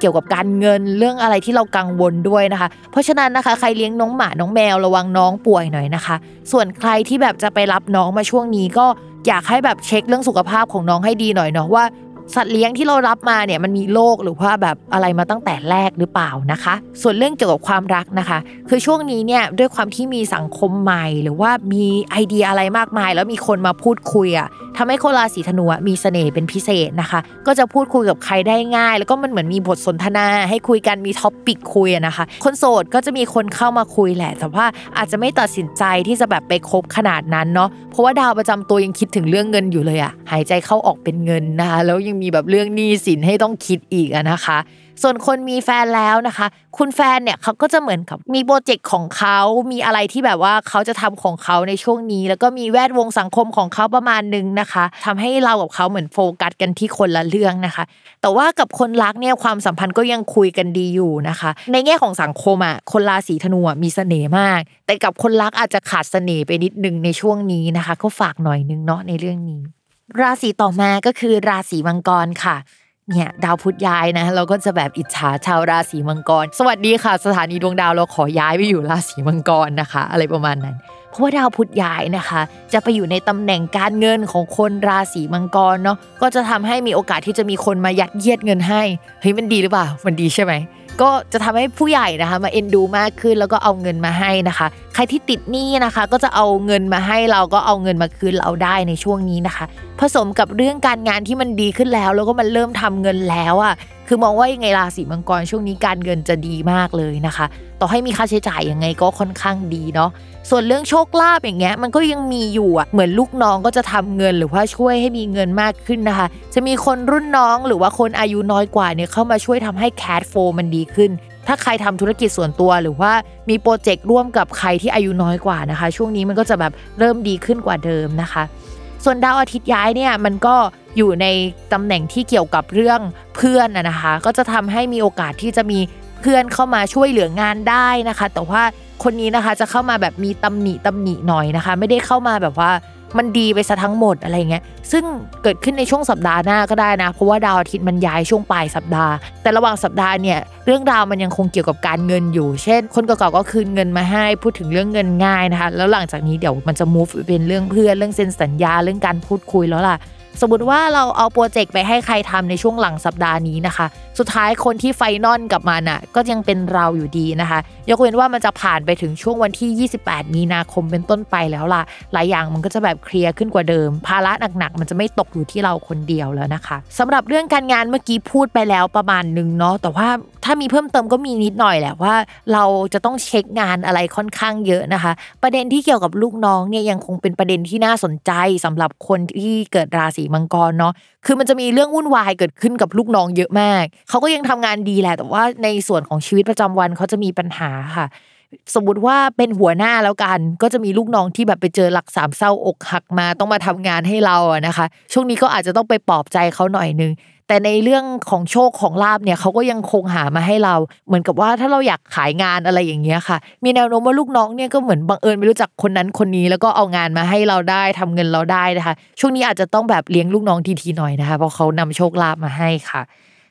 เกี่ยวกับการเงินเรื่องอะไรที่เรากังวลด้วยนะคะ เพราะฉะนั้นนะคะ ใครเลี้ยงน้องหมาน้องแมวระวังน้องป่วยหน่อยนะคะ ส่วนใครที่แบบจะไปรับน้องมาช่วงนี้ก็อยากให้แบบเช็คเรื่องสุขภาพของน้องให้ดีหน่อยเนาะว่า สัตว์เลี้ยงที่เรารับมาเนี่ยมันมีโรคหรือว่าแบบอะไรมาตั้งแต่แรกหรือเปล่านะคะ ส่วนเรื่องเกี่ยวกับความรักนะคะ คือช่วงนี้เนี่ยด้วยความที่มีสังคมใหม่ หรือว่ามีไอเดียอะไรมากมาย แล้วมีคนมาพูดคุยอะ่ะทำให้คนราศีธนูมีเสน่ห์เป็นพิเศษนะคะ ก็จะพูดคุยกับใครได้ง่าย แล้วก็มันเหมือนมีบทสนทนาให้คุยกันมี topic คุยนะคะ คนโสดก็จะมีคนเข้ามาคุยแหละ แต่ว่าอาจจะไม่ตัดสินใจที่จะแบบไปคบขนาดนั้นเนาะเพราะว่าดาวประจำตัวยังคิดถึงเรื่องเงินอยู่เลยอะหายใจเข้าออกเป็นเงินนะคะแล้วยังมีแบบเรื่องหนี้สินให้ต้องคิดอีกนะคะ ส่วนคนมีแฟนแล้วนะคะ คุณแฟนเนี่ยเขาก็จะเหมือนกับมีโปรเจกต์ของเขามีอะไรที่แบบว่าเขาจะทำของเขาในช่วงนี้ แล้วก็มีแวดวงสังคมของเขาประมาณนึงนะคะทำให้เรากับเขาเหมือนโฟกัสกันที่คนละเรื่องนะคะ แต่ว่ากับคนรักเนี่ยความสัมพันธ์ก็ยังคุยกันดีอยู่นะคะ ในแง่ของสังคมอะคนราศีธนูมีเสน่ห์มาก แต่กับคนรักอาจจะขาดเสน่ห์ไปนิดนึงในช่วงนี้นะคะ ก็ฝากหน่อยนึงเนาะในเรื่องนี้ ราศีต่อมาก็คือราศีมังกรค่ะเนี่ยดาวพุธย้ายนะเราก็จะแบบอิจฉาชาวราศีมังกร สวัสดีค่ะ สถานีดวงดาวเราขอย้ายไปอยู่ราศีมังกรนะคะ อะไรประมาณนั้น เพราะว่าดาวพุธย้ายนะคะ จะไปอยู่ในตำแหน่งการเงินของคนราศีมังกรเนาะก็จะทำให้มีโอกาสที่จะมีคนมายัดเยียดเงินให้เฮ้ยมันดีหรือเปล่ามันดีใช่ไหม ก็จะทำให้ผู้ใหญ่นะคะ มาเอ็นดูมากขึ้นแล้วก็เอาเงินมาให้นะคะ ใครที่ติดหนี้นะคะ ก็จะเอาเงินมาให้เราก็เอาเงินมาคืนเราได้ในช่วงนี้นะคะ ผสมกับเรื่องการงานที่มันดีขึ้นแล้ว แล้วก็มันเริ่มทำเงินแล้วอะคือมองว่ายังไงราศีมังกรช่วงนี้การเงินจะดีมากเลยนะคะ ต่อให้มีค่าใช้จ่ายยังไงก็ค่อนข้างดีเนาะส่วนเรื่องโชคลาภอย่างเงี้ยมันก็ยังมีอยู่อะเหมือนลูกน้องก็จะทำเงินหรือว่าช่วยให้มีเงินมากขึ้นนะคะ จะมีคนรุ่นน้องหรือว่าคนอายุน้อยกว่าเนี่ยเข้ามาช่วยทำให้แคดโฟมันดีขึ้น ถ้าใครทำธุรกิจส่วนตัวหรือว่ามีโปรเจกต์ร่วมกับใครที่อายุน้อยกว่านะคะ ช่วงนี้มันก็จะแบบเริ่มดีขึ้นกว่าเดิมนะคะ ส่วนดาวอาทิตย์ย้ายเนี่ยมันก็อยู่ในตำแหน่งที่เกี่ยวกับเรื่องเพื่อนนะคะ ก็จะทำให้มีโอกาสที่จะมีเพื่อนเข้ามาช่วยเหลืองานได้นะคะ แต่ว่าคนนี้นะคะจะเข้ามาแบบมีตำหนิตำหนิหน่อยนะคะ ไม่ได้เข้ามาแบบว่า มันดีไปซะทั้งหมดอะไรเงี้ยซึ่งเกิดขึ้นในช่วงสัปดาห์หน้าก็ได้นะ เพราะว่าดาวอาทิตย์มันย้ายช่วงปลายสัปดาห์ แต่ระหว่างสัปดาห์เนี่ยเรื่องราวมันยังคงเกี่ยวกับการเงินอยู่ เช่น คนเก่าๆก็คืนเงินมาให้พูดถึงเรื่องเงินง่ายนะคะแล้วหลังจากนี้เดี๋ยวมันจะ move เป็นเรื่องเพื่อนเรื่องเซ็นสัญญาเรื่องการพูดคุยแล้วล่ะสมมติว่าเราเอาโปรเจกต์ไปให้ใครทำในช่วงหลังสัปดาห์นี้นะคะ สุดท้ายคนที่ไฟนอลกับมันอะก็ยังเป็นเราอยู่ดีนะคะ ยกเว้นว่ามันจะผ่านไปถึงช่วงวันที่ 28 มีนาคมเป็นต้นไปแล้วล่ะ หลายอย่างมันก็จะแบบเคลียร์ขึ้นกว่าเดิม ภาระหนักๆ มันจะไม่ตกอยู่ที่เราคนเดียวแล้วนะคะสำหรับเรื่องการงานเมื่อกี้พูดไปแล้วประมาณนึงเนาะแต่ว่าถ้ามีเพิ่มเติมก็มีนิดหน่อยแหละว่า เราจะต้องเช็คงานอะไรค่อนข้างเยอะนะคะ ประเด็นที่เกี่ยวกับลูกน้องเนี่ยยังคงเป็นประเด็นที่น่าสนใจสำหรับคนที่เกิดราศีมังกรเนาะ คือมันจะมีเรื่องวุ่นวายเกิดขึ้นกับลูกน้องเยอะมาก เขาก็ยังทำงานดีแหละ แต่ว่าในส่วนของชีวิตประจำวันเขาจะมีปัญหาค่ะ สมมติว่าเป็นหัวหน้าแล้วกัน ก็จะมีลูกน้องที่แบบไปเจอหลักสามเศร้าอกหักมาต้องมาทำงานให้เราอะนะคะ ช่วงนี้ก็อาจจะต้องไปปลอบใจเขาหน่อยนึงแต่ในเรื่องของโชคของลาบเนี่ยเขาก็ยังคงหามาให้เรา เหมือนกับว่าถ้าเราอยากขายงานอะไรอย่างเงี้ยค่ะ มีแนวโน้มว่าลูกน้องเนี่ยก็เหมือนบังเอิญไม่รู้จักคนนั้นคนนี้ แล้วก็เอางานมาให้เราได้ทำเงินเราได้นะคะ ช่วงนี้อาจจะต้องแบบเลี้ยงลูกน้องทีๆหน่อยนะคะเพราะเขานำโชคลาภมาให้ค่ะ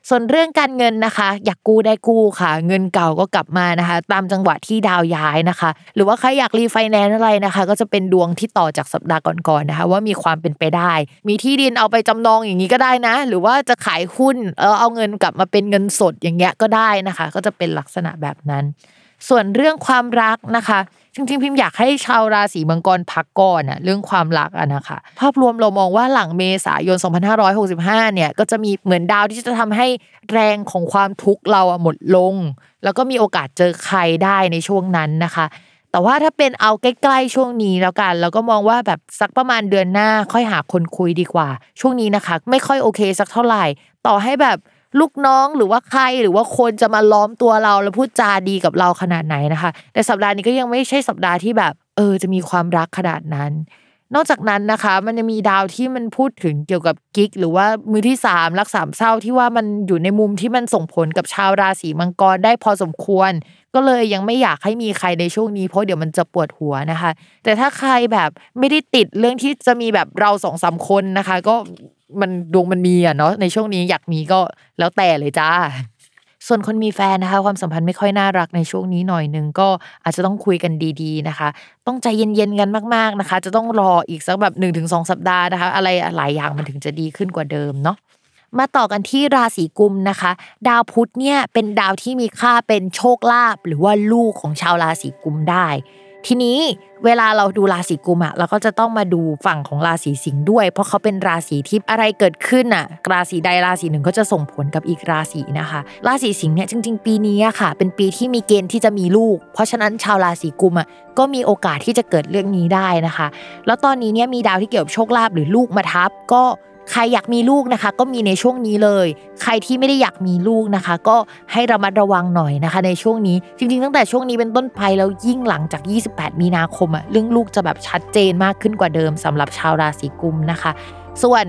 ส่วนเรื่องการเงินนะคะ อยากกู้ได้กู้ค่ะ เงินเก่าก็กลับมานะคะ ตามจังหวะที่ดาวย้ายนะคะ หรือว่าใครอยากรีไฟแนนซ์อะไรนะคะ ก็จะเป็นดวงที่ต่อจากสัปดาห์ก่อนๆนะคะ ว่ามีความเป็นไปได้ มีที่ดินเอาไปจำนองอย่างนี้ก็ได้นะ หรือว่าจะขายหุ้นเออเอาเงินกลับมาเป็นเงินสดอย่างเงี้ยก็ได้นะคะ ก็จะเป็นลักษณะแบบนั้น ส่วนเรื่องความรักนะคะ จริงๆพิมพ์อยากให้ชาวราศีมังกรพักก่อนอะเรื่องความรักอะนะคะภาพรวมเรามองว่าหลังเมษายน 2565 เนี่ยก็จะมีเหมือนดาวที่จะทำให้แรงของความทุกข์เราอะหมดลง แล้วก็มีโอกาสเจอใครได้ในช่วงนั้นนะคะ แต่ว่าถ้าเป็นเอาใกล้ๆช่วงนี้แล้วกัน เราก็มองว่าแบบสักประมาณเดือนหน้าค่อยหาคนคุยดีกว่า ช่วงนี้นะคะ ไม่ค่อยโอเคสักเท่าไหร่ ต่อให้แบบ ลูกน้องหรือว่าใครหรือว่าคนจะมาล้อมตัวเราแล้วพูดจาดีกับเราขนาดไหนนะคะ แต่สัปดาห์นี้ก็ยังไม่ใช่สัปดาห์ที่แบบ เออ จะมีความรักขนาดนั้น นอกจากนั้นนะคะ มันจะมีดาวที่มันพูดถึงเกี่ยวกับกิ๊กหรือว่ามือที่สามรักสามเศร้าที่ว่ามันอยู่ในมุมที่มันส่งผลกับชาวราศีมังกรได้พอสมควร ก็เลยยังไม่อยากให้มีใครในช่วงนี้เพราะเดี๋ยวมันจะปวดหัวนะคะ แต่ถ้าใครแบบไม่ได้ติดเรื่องที่จะมีแบบเราสองสามคนนะคะ ก็ มันดวงมันมีอะเนาะในช่วงนี้อยากมีก็แล้วแต่เลยจ้า ส่วนคนมีแฟนนะคะ ความสัมพันธ์ไม่ค่อยน่ารักในช่วงนี้หน่อยนึงก็อาจจะต้องคุยกันดีๆนะคะ ต้องใจเย็นๆกันมากๆนะคะ จะต้องรออีกสักแบบ1นถึงสสัปดาห์นะคะ อะไรหลายอย่างมันถึงจะดีขึ้นกว่าเดิมเนาะมาต่อกันที่ราศีกุมนะคะ ดาวพุธเนี่ยเป็นดาวที่มีค่าเป็นโชคลาภหรือว่าลูกของชาวราศีกุมได้ ทีนี้เวลาเราดูราศีกุมอะเราก็จะต้องมาดูฝั่งของราศีสิงห์ด้วย เพราะเขาเป็นราศีที่อะไรเกิดขึ้นอะราศีใดราศีหนึ่งก็จะส่งผลกับอีกราศีนะคะ ราศีสิงห์เนี่ยจริง ๆ ปีนี้อะค่ะ เป็นปีที่มีเกณฑ์ที่จะมีลูก เพราะฉะนั้นชาวราศีกุมอะก็มีโอกาสที่จะเกิดเรื่องนี้ได้นะคะ แล้วตอนนี้เนี่ยมีดาวที่เกี่ยวกับโชคลาภหรือลูกมาทับก็ ใครอยากมีลูกนะคะ ก็มีในช่วงนี้เลย ใครที่ไม่ได้อยากมีลูกนะคะ ก็ให้ระมัดระวังหน่อยนะคะ ในช่วงนี้จริง ๆ ตั้งแต่ช่วงนี้เป็นต้นไปแล้วยิ่งหลังจาก 28 มีนาคมอะเรื่องลูกจะแบบชัดเจนมากขึ้นกว่าเดิมสำหรับชาวราศีกุมนะคะ ส่วน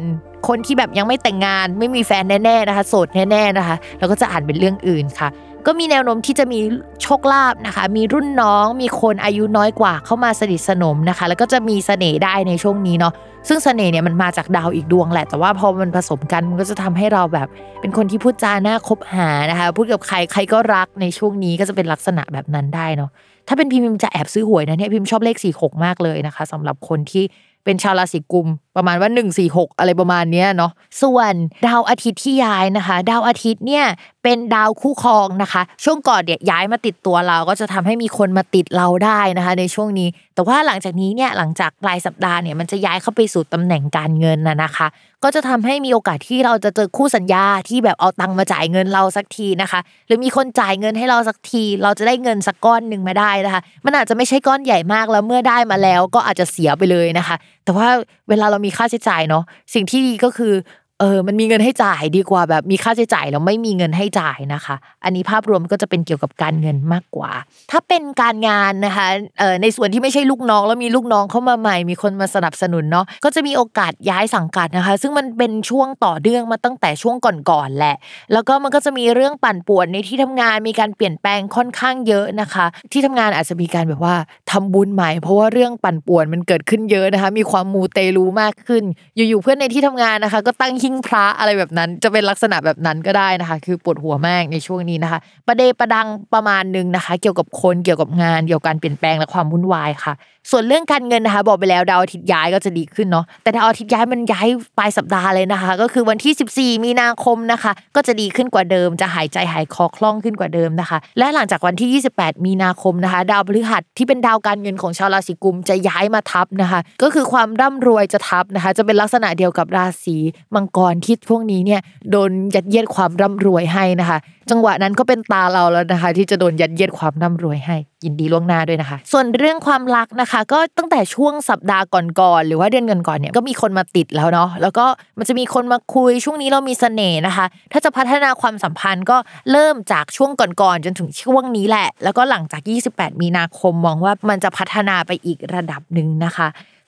คนที่แบบยังไม่แต่งงานไม่มีแฟนแน่ๆนะคะ โสดแน่ๆนะคะเราก็จะอ่านเป็นเรื่องอื่นค่ะ ก็มีแนวโน้มที่จะมีโชคลาภนะคะ มีรุ่นน้อง มีคนอายุน้อยกว่าเข้ามาสนิทสนมนะคะ แล้วก็จะมีเสน่ห์ได้ในช่วงนี้เนาะ ซึ่งเสน่ห์เนี่ยมันมาจากดาวอีกดวงแหละ แต่ว่าพอมันผสมกันมันก็จะทำให้เราแบบเป็นคนที่พูดจาหน้าคบหานะคะ พูดกับใครใครก็รักในช่วงนี้ก็จะเป็นลักษณะแบบนั้นได้เนาะ ถ้าเป็นพิมพ์จะแอบซื้อหวยนะเนี่ยพิมพ์ชอบเลข4ี่หกมากเลยนะคะสำหรับคนที่เป็นชาวราศีกุมประมาณว่า 1 4 6 อะไรประมาณนี้เนาะส่วนดาวอาทิตย์ที่ย้ายนะคะ ดาวอาทิตย์เนี่ย เป็นดาวคู่ครองนะคะ ช่วงก่อนเนี่ยย้ายมาติดตัวเราก็จะทำให้มีคนมาติดเราได้นะคะ ในช่วงนี้ แต่ว่าหลังจากนี้เนี่ยหลังจากปลายสัปดาห์เนี่ยมันจะย้ายเข้าไปสู่ตำแหน่งการเงินนะนะคะ ก็จะทำให้มีโอกาสที่เราจะเจอคู่สัญญาที่แบบเอาตังค์มาจ่ายเงินเราสักทีนะคะ หรือมีคนจ่ายเงินให้เราสักที เราจะได้เงินสักก้อนหนึ่งมาได้นะคะ มันอาจจะไม่ใช่ก้อนใหญ่มากแล้วเมื่อได้มาแล้วก็อาจจะเสียไปเลยนะคะ แต่ว่าเวลาเรามีค่าใช้จ่ายเนาะสิ่งที่ดีก็คือ เออ มันมีเงินให้จ่ายดีกว่าแบบมีค่าใช้จ่ายแล้วไม่มีเงินให้จ่ายนะคะ อันนี้ภาพรวมก็จะเป็นเกี่ยวกับการเงินมากกว่า ถ้าเป็นการงานนะคะ เออในส่วนที่ไม่ใช่ลูกน้องแล้วมีลูกน้องเข้ามาใหม่ มีคนมาสนับสนุนเนาะ ก็จะมีโอกาสย้ายสังกัดนะคะ ซึ่งมันเป็นช่วงต่อเนื่องมาตั้งแต่ช่วงก่อนๆแหละ แล้วก็มันก็จะมีเรื่องปั่นป่วนในที่ทำงาน มีการเปลี่ยนแปลงค่อนข้างเยอะนะคะ ที่ทำงานอาจจะมีการแบบว่าทำบุญใหม่ เพราะว่าเรื่องปั่นป่วนมันเกิดขึ้นเยอะนะคะ มีความมูเตลูมากขึ้น อยู่ๆเพื่อนในที่ทำงานนะคะ ก็ตั้งหิ้งพระอะไรแบบนั้น จะเป็นลักษณะแบบนั้นก็ได้นะคะ คือปวดหัวมากในช่วงนี้นะคะ ประเดประดังประมาณหนึงนะคะ เกี่ยวกับคนเกี่ยวกับงานเกี่ยวกับการเปลี่ยนแปลงและความวุ่นวายค่ะ ส่วนเรื่องการเงินนะคะ บอกไปแล้วดาวอาทิตย์ย้ายก็จะดีขึ้นเนาะแต่ดาวอาทิตย์ย้ายมันย้ายปลายสัปดาห์เลยนะคะ ก็คือวันที่ 14 มีนาคมนะคะ ก็จะดีขึ้นกว่าเดิม จะหายใจหายคอคล่องขึ้นกว่าเดิมนะคะ และหลังจากวันที่ 28 มีนาคมนะคะ ดาวพฤหัสที่เป็นดาวการเงินของชาวราศีกุมจะย้ายมาทับนะคะ ก็คือความร่ำรวยจะทับนะคะ จะเป็นลักษณะเดียวกับราศีมังกรที่พวกนี้เนี่ยโดนยัดเยียดความร่ำรวยให้นะคะ จังหวะนั้นก็เป็นตาเราแล้วนะคะ ที่จะโดนยัดเยียดความร่ำรวยให้ยินดีล่วงหน้าด้วยนะคะ ส่วนเรื่องความรักนะคะก็ตั้งแต่ช่วงสัปดาห์ก่อนๆหรือว่าเดือนก่อนๆเนี่ยก็มีคนมาติดแล้วเนาะแล้วก็มันจะมีคนมาคุยช่วงนี้เรามีเสน่ห์นะคะ ถ้าจะพัฒนาความสัมพันธ์ก็เริ่มจากช่วงก่อนๆจนถึงช่วงนี้แหละ แล้วก็หลังจาก 28 มีนาคมมองว่ามันจะพัฒนาไปอีกระดับหนึ่งนะคะ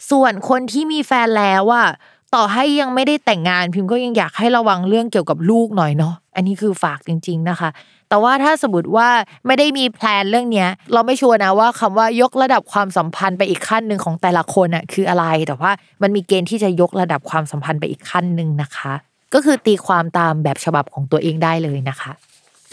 ส่วนคนที่มีแฟนแล้วว่าต่อให้ยังไม่ได้แต่งงานพิมก็ยังอยากให้ระวังเรื่องเกี่ยวกับลูกหน่อยเนาะอันนี้คือฝากจริง ๆนะคะ แต่ว่าถ้าสมมติว่าไม่ได้มีแพลนเรื่องเนี้ยเราไม่ชัวร์นะว่าคำว่ายกระดับความสัมพันธ์ไปอีกขั้นหนึ่งของแต่ละคนอะคืออะไร แต่ว่ามันมีเกณฑ์ที่จะยกระดับความสัมพันธ์ไปอีกขั้นหนึ่งนะคะ ก็คือตีความตามแบบฉบับของตัวเองได้เลยนะคะ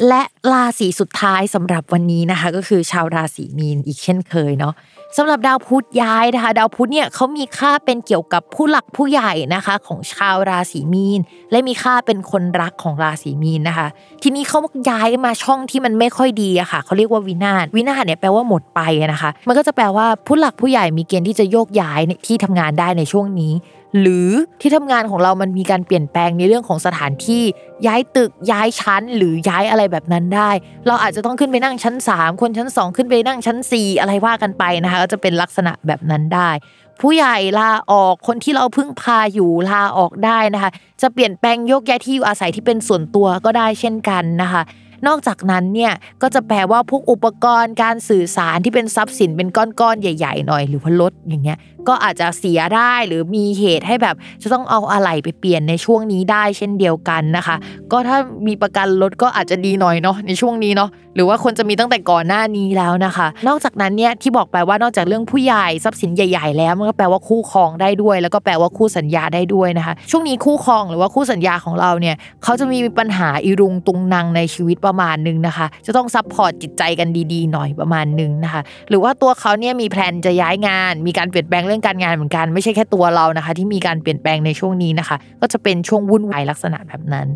และราศีสุดท้ายสำหรับวันนี้นะคะ ก็คือชาวราศีมีนอีกเช่นเคยเนาะสำหรับดาวพุธย้ายนะคะ ดาวพุธเนี่ยเขามีค่าเป็นเกี่ยวกับผู้หลักผู้ใหญ่นะคะ ของชาวราศีมีน และมีค่าเป็นคนรักของราศีมีนนะคะ ทีนี้เขาย้ายมาช่องที่มันไม่ค่อยดีอะค่ะเขาเรียกว่าวินาศวินาศเนี่ยแปลว่าหมดไปนะคะ มันก็จะแปลว่าผู้หลักผู้ใหญ่มีเกณฑ์ที่จะโยกย้ายที่ทำงานได้ในช่วงนี้ หรือที่ทำงานของเรามันมีการเปลี่ยนแปลงในเรื่องของสถานที่ย้ายตึกย้ายชั้น หรือย้ายอะไรแบบนั้นได้ เราอาจจะต้องขึ้นไปนั่งชั้น 3 คนชั้น 2 ขึ้นไปนั่งชั้น 4 อะไรว่ากันไปนะคะก็จะเป็นลักษณะแบบนั้นได้ ผู้ใหญ่ลาออกคนที่เราพึ่งพาอยู่ลาออกได้นะคะ จะเปลี่ยนแปลงยกย้ายที่อยู่อาศัยที่เป็นส่วนตัวก็ได้เช่นกันนะคะนอกจากนั้นเนี่ยก็จะแปลว่าพวกอุปกรณ์การสื่อสารที่เป็นทรัพย์สินเป็นก้อนๆใหญ่ ๆ หน่อย หรือพลดอย่างเงี้ย ก็อาจจะเสียได้หรือมีเหตุให้แบบจะต้องเอาอะไหล่ไปเปลี่ยนในช่วงนี้ได้เช่นเดียวกันนะคะ ก็ถ้ามีประกันรถก็อาจจะดีหน่อยเนาะในช่วงนี้เนาะหรือว่าคนจะมีตั้งแต่ก่อนหน้านี้แล้วนะคะ นอกจากนั้นเนี่ยที่บอกไปว่านอกจากเรื่องผู้ใหญ่ทรัพย์สินใหญ่ ๆ แล้วมันก็แปลว่าคู่ครองได้ด้วย แล้วก็แปลว่าคู่สัญญาได้ด้วยนะคะ ช่วงนี้คู่ครองหรือว่าคู่สัญญาของเราเนี่ยเขาจะมีปัญหาอีรุงตุงนางในชีวิตประมาณนึงนะคะ จะต้อง support จิตใจกันดีๆ หน่อยประมาณนึงนะคะ หรือว่าตัวเขาเนี่ยมี plan จะย้ายงาน มีการเปลี่ยนแปลงเรื่องเรื่องการงานเหมือนกันไม่ใช่แค่ตัวเรานะคะ ที่มีการเปลี่ยนแปลงในช่วงนี้นะคะ ก็จะเป็นช่วงวุ่นวายลักษณะแบบนั้น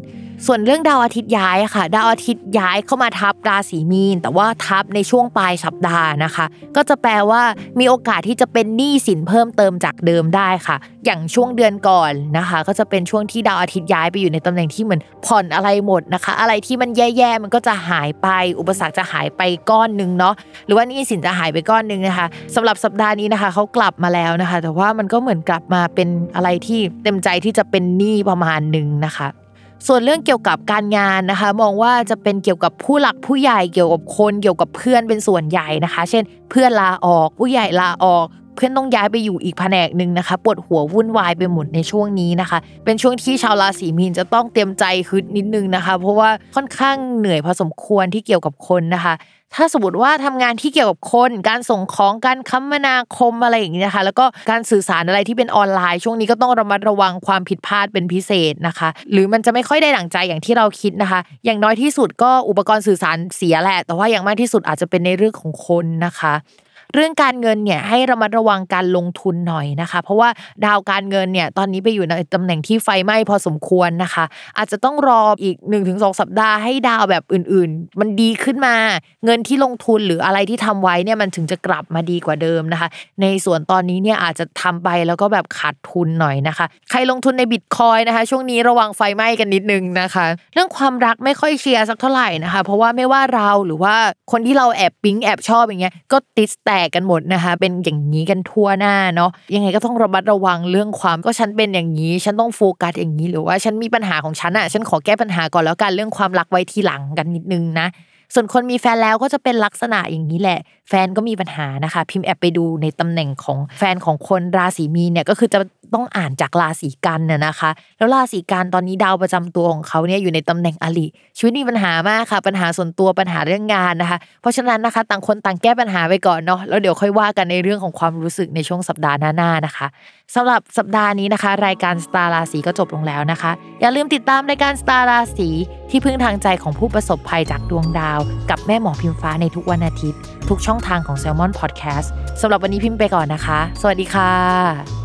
ส่วนเรื่องดาวอาทิตย์ย้ายค่ะ ดาวอาทิตย์ย้ายเข้ามาทับราศีมีน แต่ว่าทับในช่วงปลายสัปดาห์นะคะ ก็จะแปลว่ามีโอกาสที่จะเป็นหนี้สินเพิ่มเติมจากเดิมได้ค่ะ อย่างช่วงเดือนก่อนนะคะ ก็จะเป็นช่วงที่ดาวอาทิตย์ย้ายไปอยู่ในตำแหน่งที่เหมือนผ่อนอะไรหมดนะคะ อะไรที่มันแย่ๆมันก็จะหายไป อุปสรรคจะหายไปก้อนหนึ่งเนาะหรือว่าหนี้สินจะหายไปก้อนหนึ่งนะคะสำหรับสัปดาห์นี้นะคะเขากลับมาแล้วนะคะ แต่ว่ามันก็เหมือนกลับมาเป็นอะไรที่เต็มใจที่จะเป็นหนี้ประมาณหนึ่งนะคะ ส่วนเรื่องเกี่ยวกับการงานนะคะ มองว่าจะเป็นเกี่ยวกับผู้หลักผู้ใหญ่เกี่ยวกับคนเกี่ยวกับเพื่อนเป็นส่วนใหญ่นะคะ เช่น เพื่อนลาออก ผู้ใหญ่ลาออก เพื่อนต้องย้ายไปอยู่อีกแผนกหนึ่งนะคะปวดหัววุ่นวายไปหมดในช่วงนี้นะคะ เป็นช่วงที่ชาวราศีมีนจะต้องเตรียมใจคืดนิดนึงนะคะ เพราะว่าค่อนข้างเหนื่อยพอสมควรที่เกี่ยวกับคนนะคะ ถ้าสมมติว่าทำงานที่เกี่ยวกับคนการส่งของการคมนาคมอะไรอย่างนี้นะคะ แล้วก็การสื่อสารอะไรที่เป็นออนไลน์ ช่วงนี้ก็ต้องระมัดระวังความผิดพลาดเป็นพิเศษนะคะ หรือมันจะไม่ค่อยได้ดั่งใจอย่างที่เราคิดนะคะ อย่างน้อยที่สุดก็อุปกรณ์สื่อสารเสียแหละ แต่ว่าอย่างมากที่สุดอาจจะเป็นในเรื่องของคนนะคะ เรื่องการเงินเนี่ยให้ระมัดระวังการลงทุนหน่อยนะคะ เพราะว่าดาวการเงินเนี่ยตอนนี้ไปอยู่ในตำแหน่งที่ไฟไหม้พอสมควรนะคะ อาจจะต้องรออีก 1-2 สัปดาห์ให้ดาวแบบอื่นๆ มันดีขึ้นมา เงินที่ลงทุนหรืออะไรที่ทำไว้เนี่ยมันถึงจะกลับมาดีกว่าเดิมนะคะ ในส่วนตอนนี้เนี่ยอาจจะทำไปแล้วก็แบบขาดทุนหน่อยนะคะ ใครลงทุนในบิตคอยนะคะ ช่วงนี้ระวังไฟไหม้กันนิดนึงนะคะ เรื่องความรักไม่ค่อยเชียร์สักเท่าไหร่นะคะ เพราะว่าไม่ว่าเราหรือว่าคนที่เราแอบปิ๊งแอบชอบอย่างเงี้ยก็ติดแตกกันหมดนะคะ เป็นอย่างนี้กันทั่วหน้าเนาะยังไงก็ต้องระมัดระวังเรื่องความก็ฉันเป็นอย่างนี้ ฉันต้องโฟกัสอย่างนี้หรือว่าฉันมีปัญหาของฉันอะฉันขอแก้ปัญหาก่อนแล้วกันเรื่องความรักไว้ทีหลังกันนิดนึงนะ ส่วนคนมีแฟนแล้วก็จะเป็นลักษณะอย่างนี้แหละ แฟนก็มีปัญหานะคะ พิมพ์แอบไปดูในตำแหน่งของแฟนของคนราศีมีนเนี่ยก็คือจะต้องอ่านจากราศีกันน่ะนะคะ แล้วราศีกันตอนนี้ดาวประจำตัวของเขาเนี่ยอยู่ในตำแหน่งอลิชีวิตมีปัญหามากค่ะ ปัญหาส่วนตัวปัญหาเรื่องงานนะคะ เพราะฉะนั้นนะคะต่างคนต่างแก้ปัญหาไปก่อนเนาะแล้วเดี๋ยวค่อยว่ากันในเรื่องของความรู้สึกในช่วงสัปดาห์หน้าๆนะคะสำหรับสัปดาห์นี้นะคะ รายการสตาร์ราศีก็จบลงแล้วนะคะ อย่าลืมติดตามรายการสตาร์ราศีที่พึ่งทางใจของผู้ประสบภัยจากดวงดาววกับแม่หมอพิมฟ้าในทุกวันอาทิตย์ ทุกช่องทางของ s ซ l m o n Podcast สำหรับวันนี้พิมพ์ไปก่อนนะคะ สวัสดีค่ะ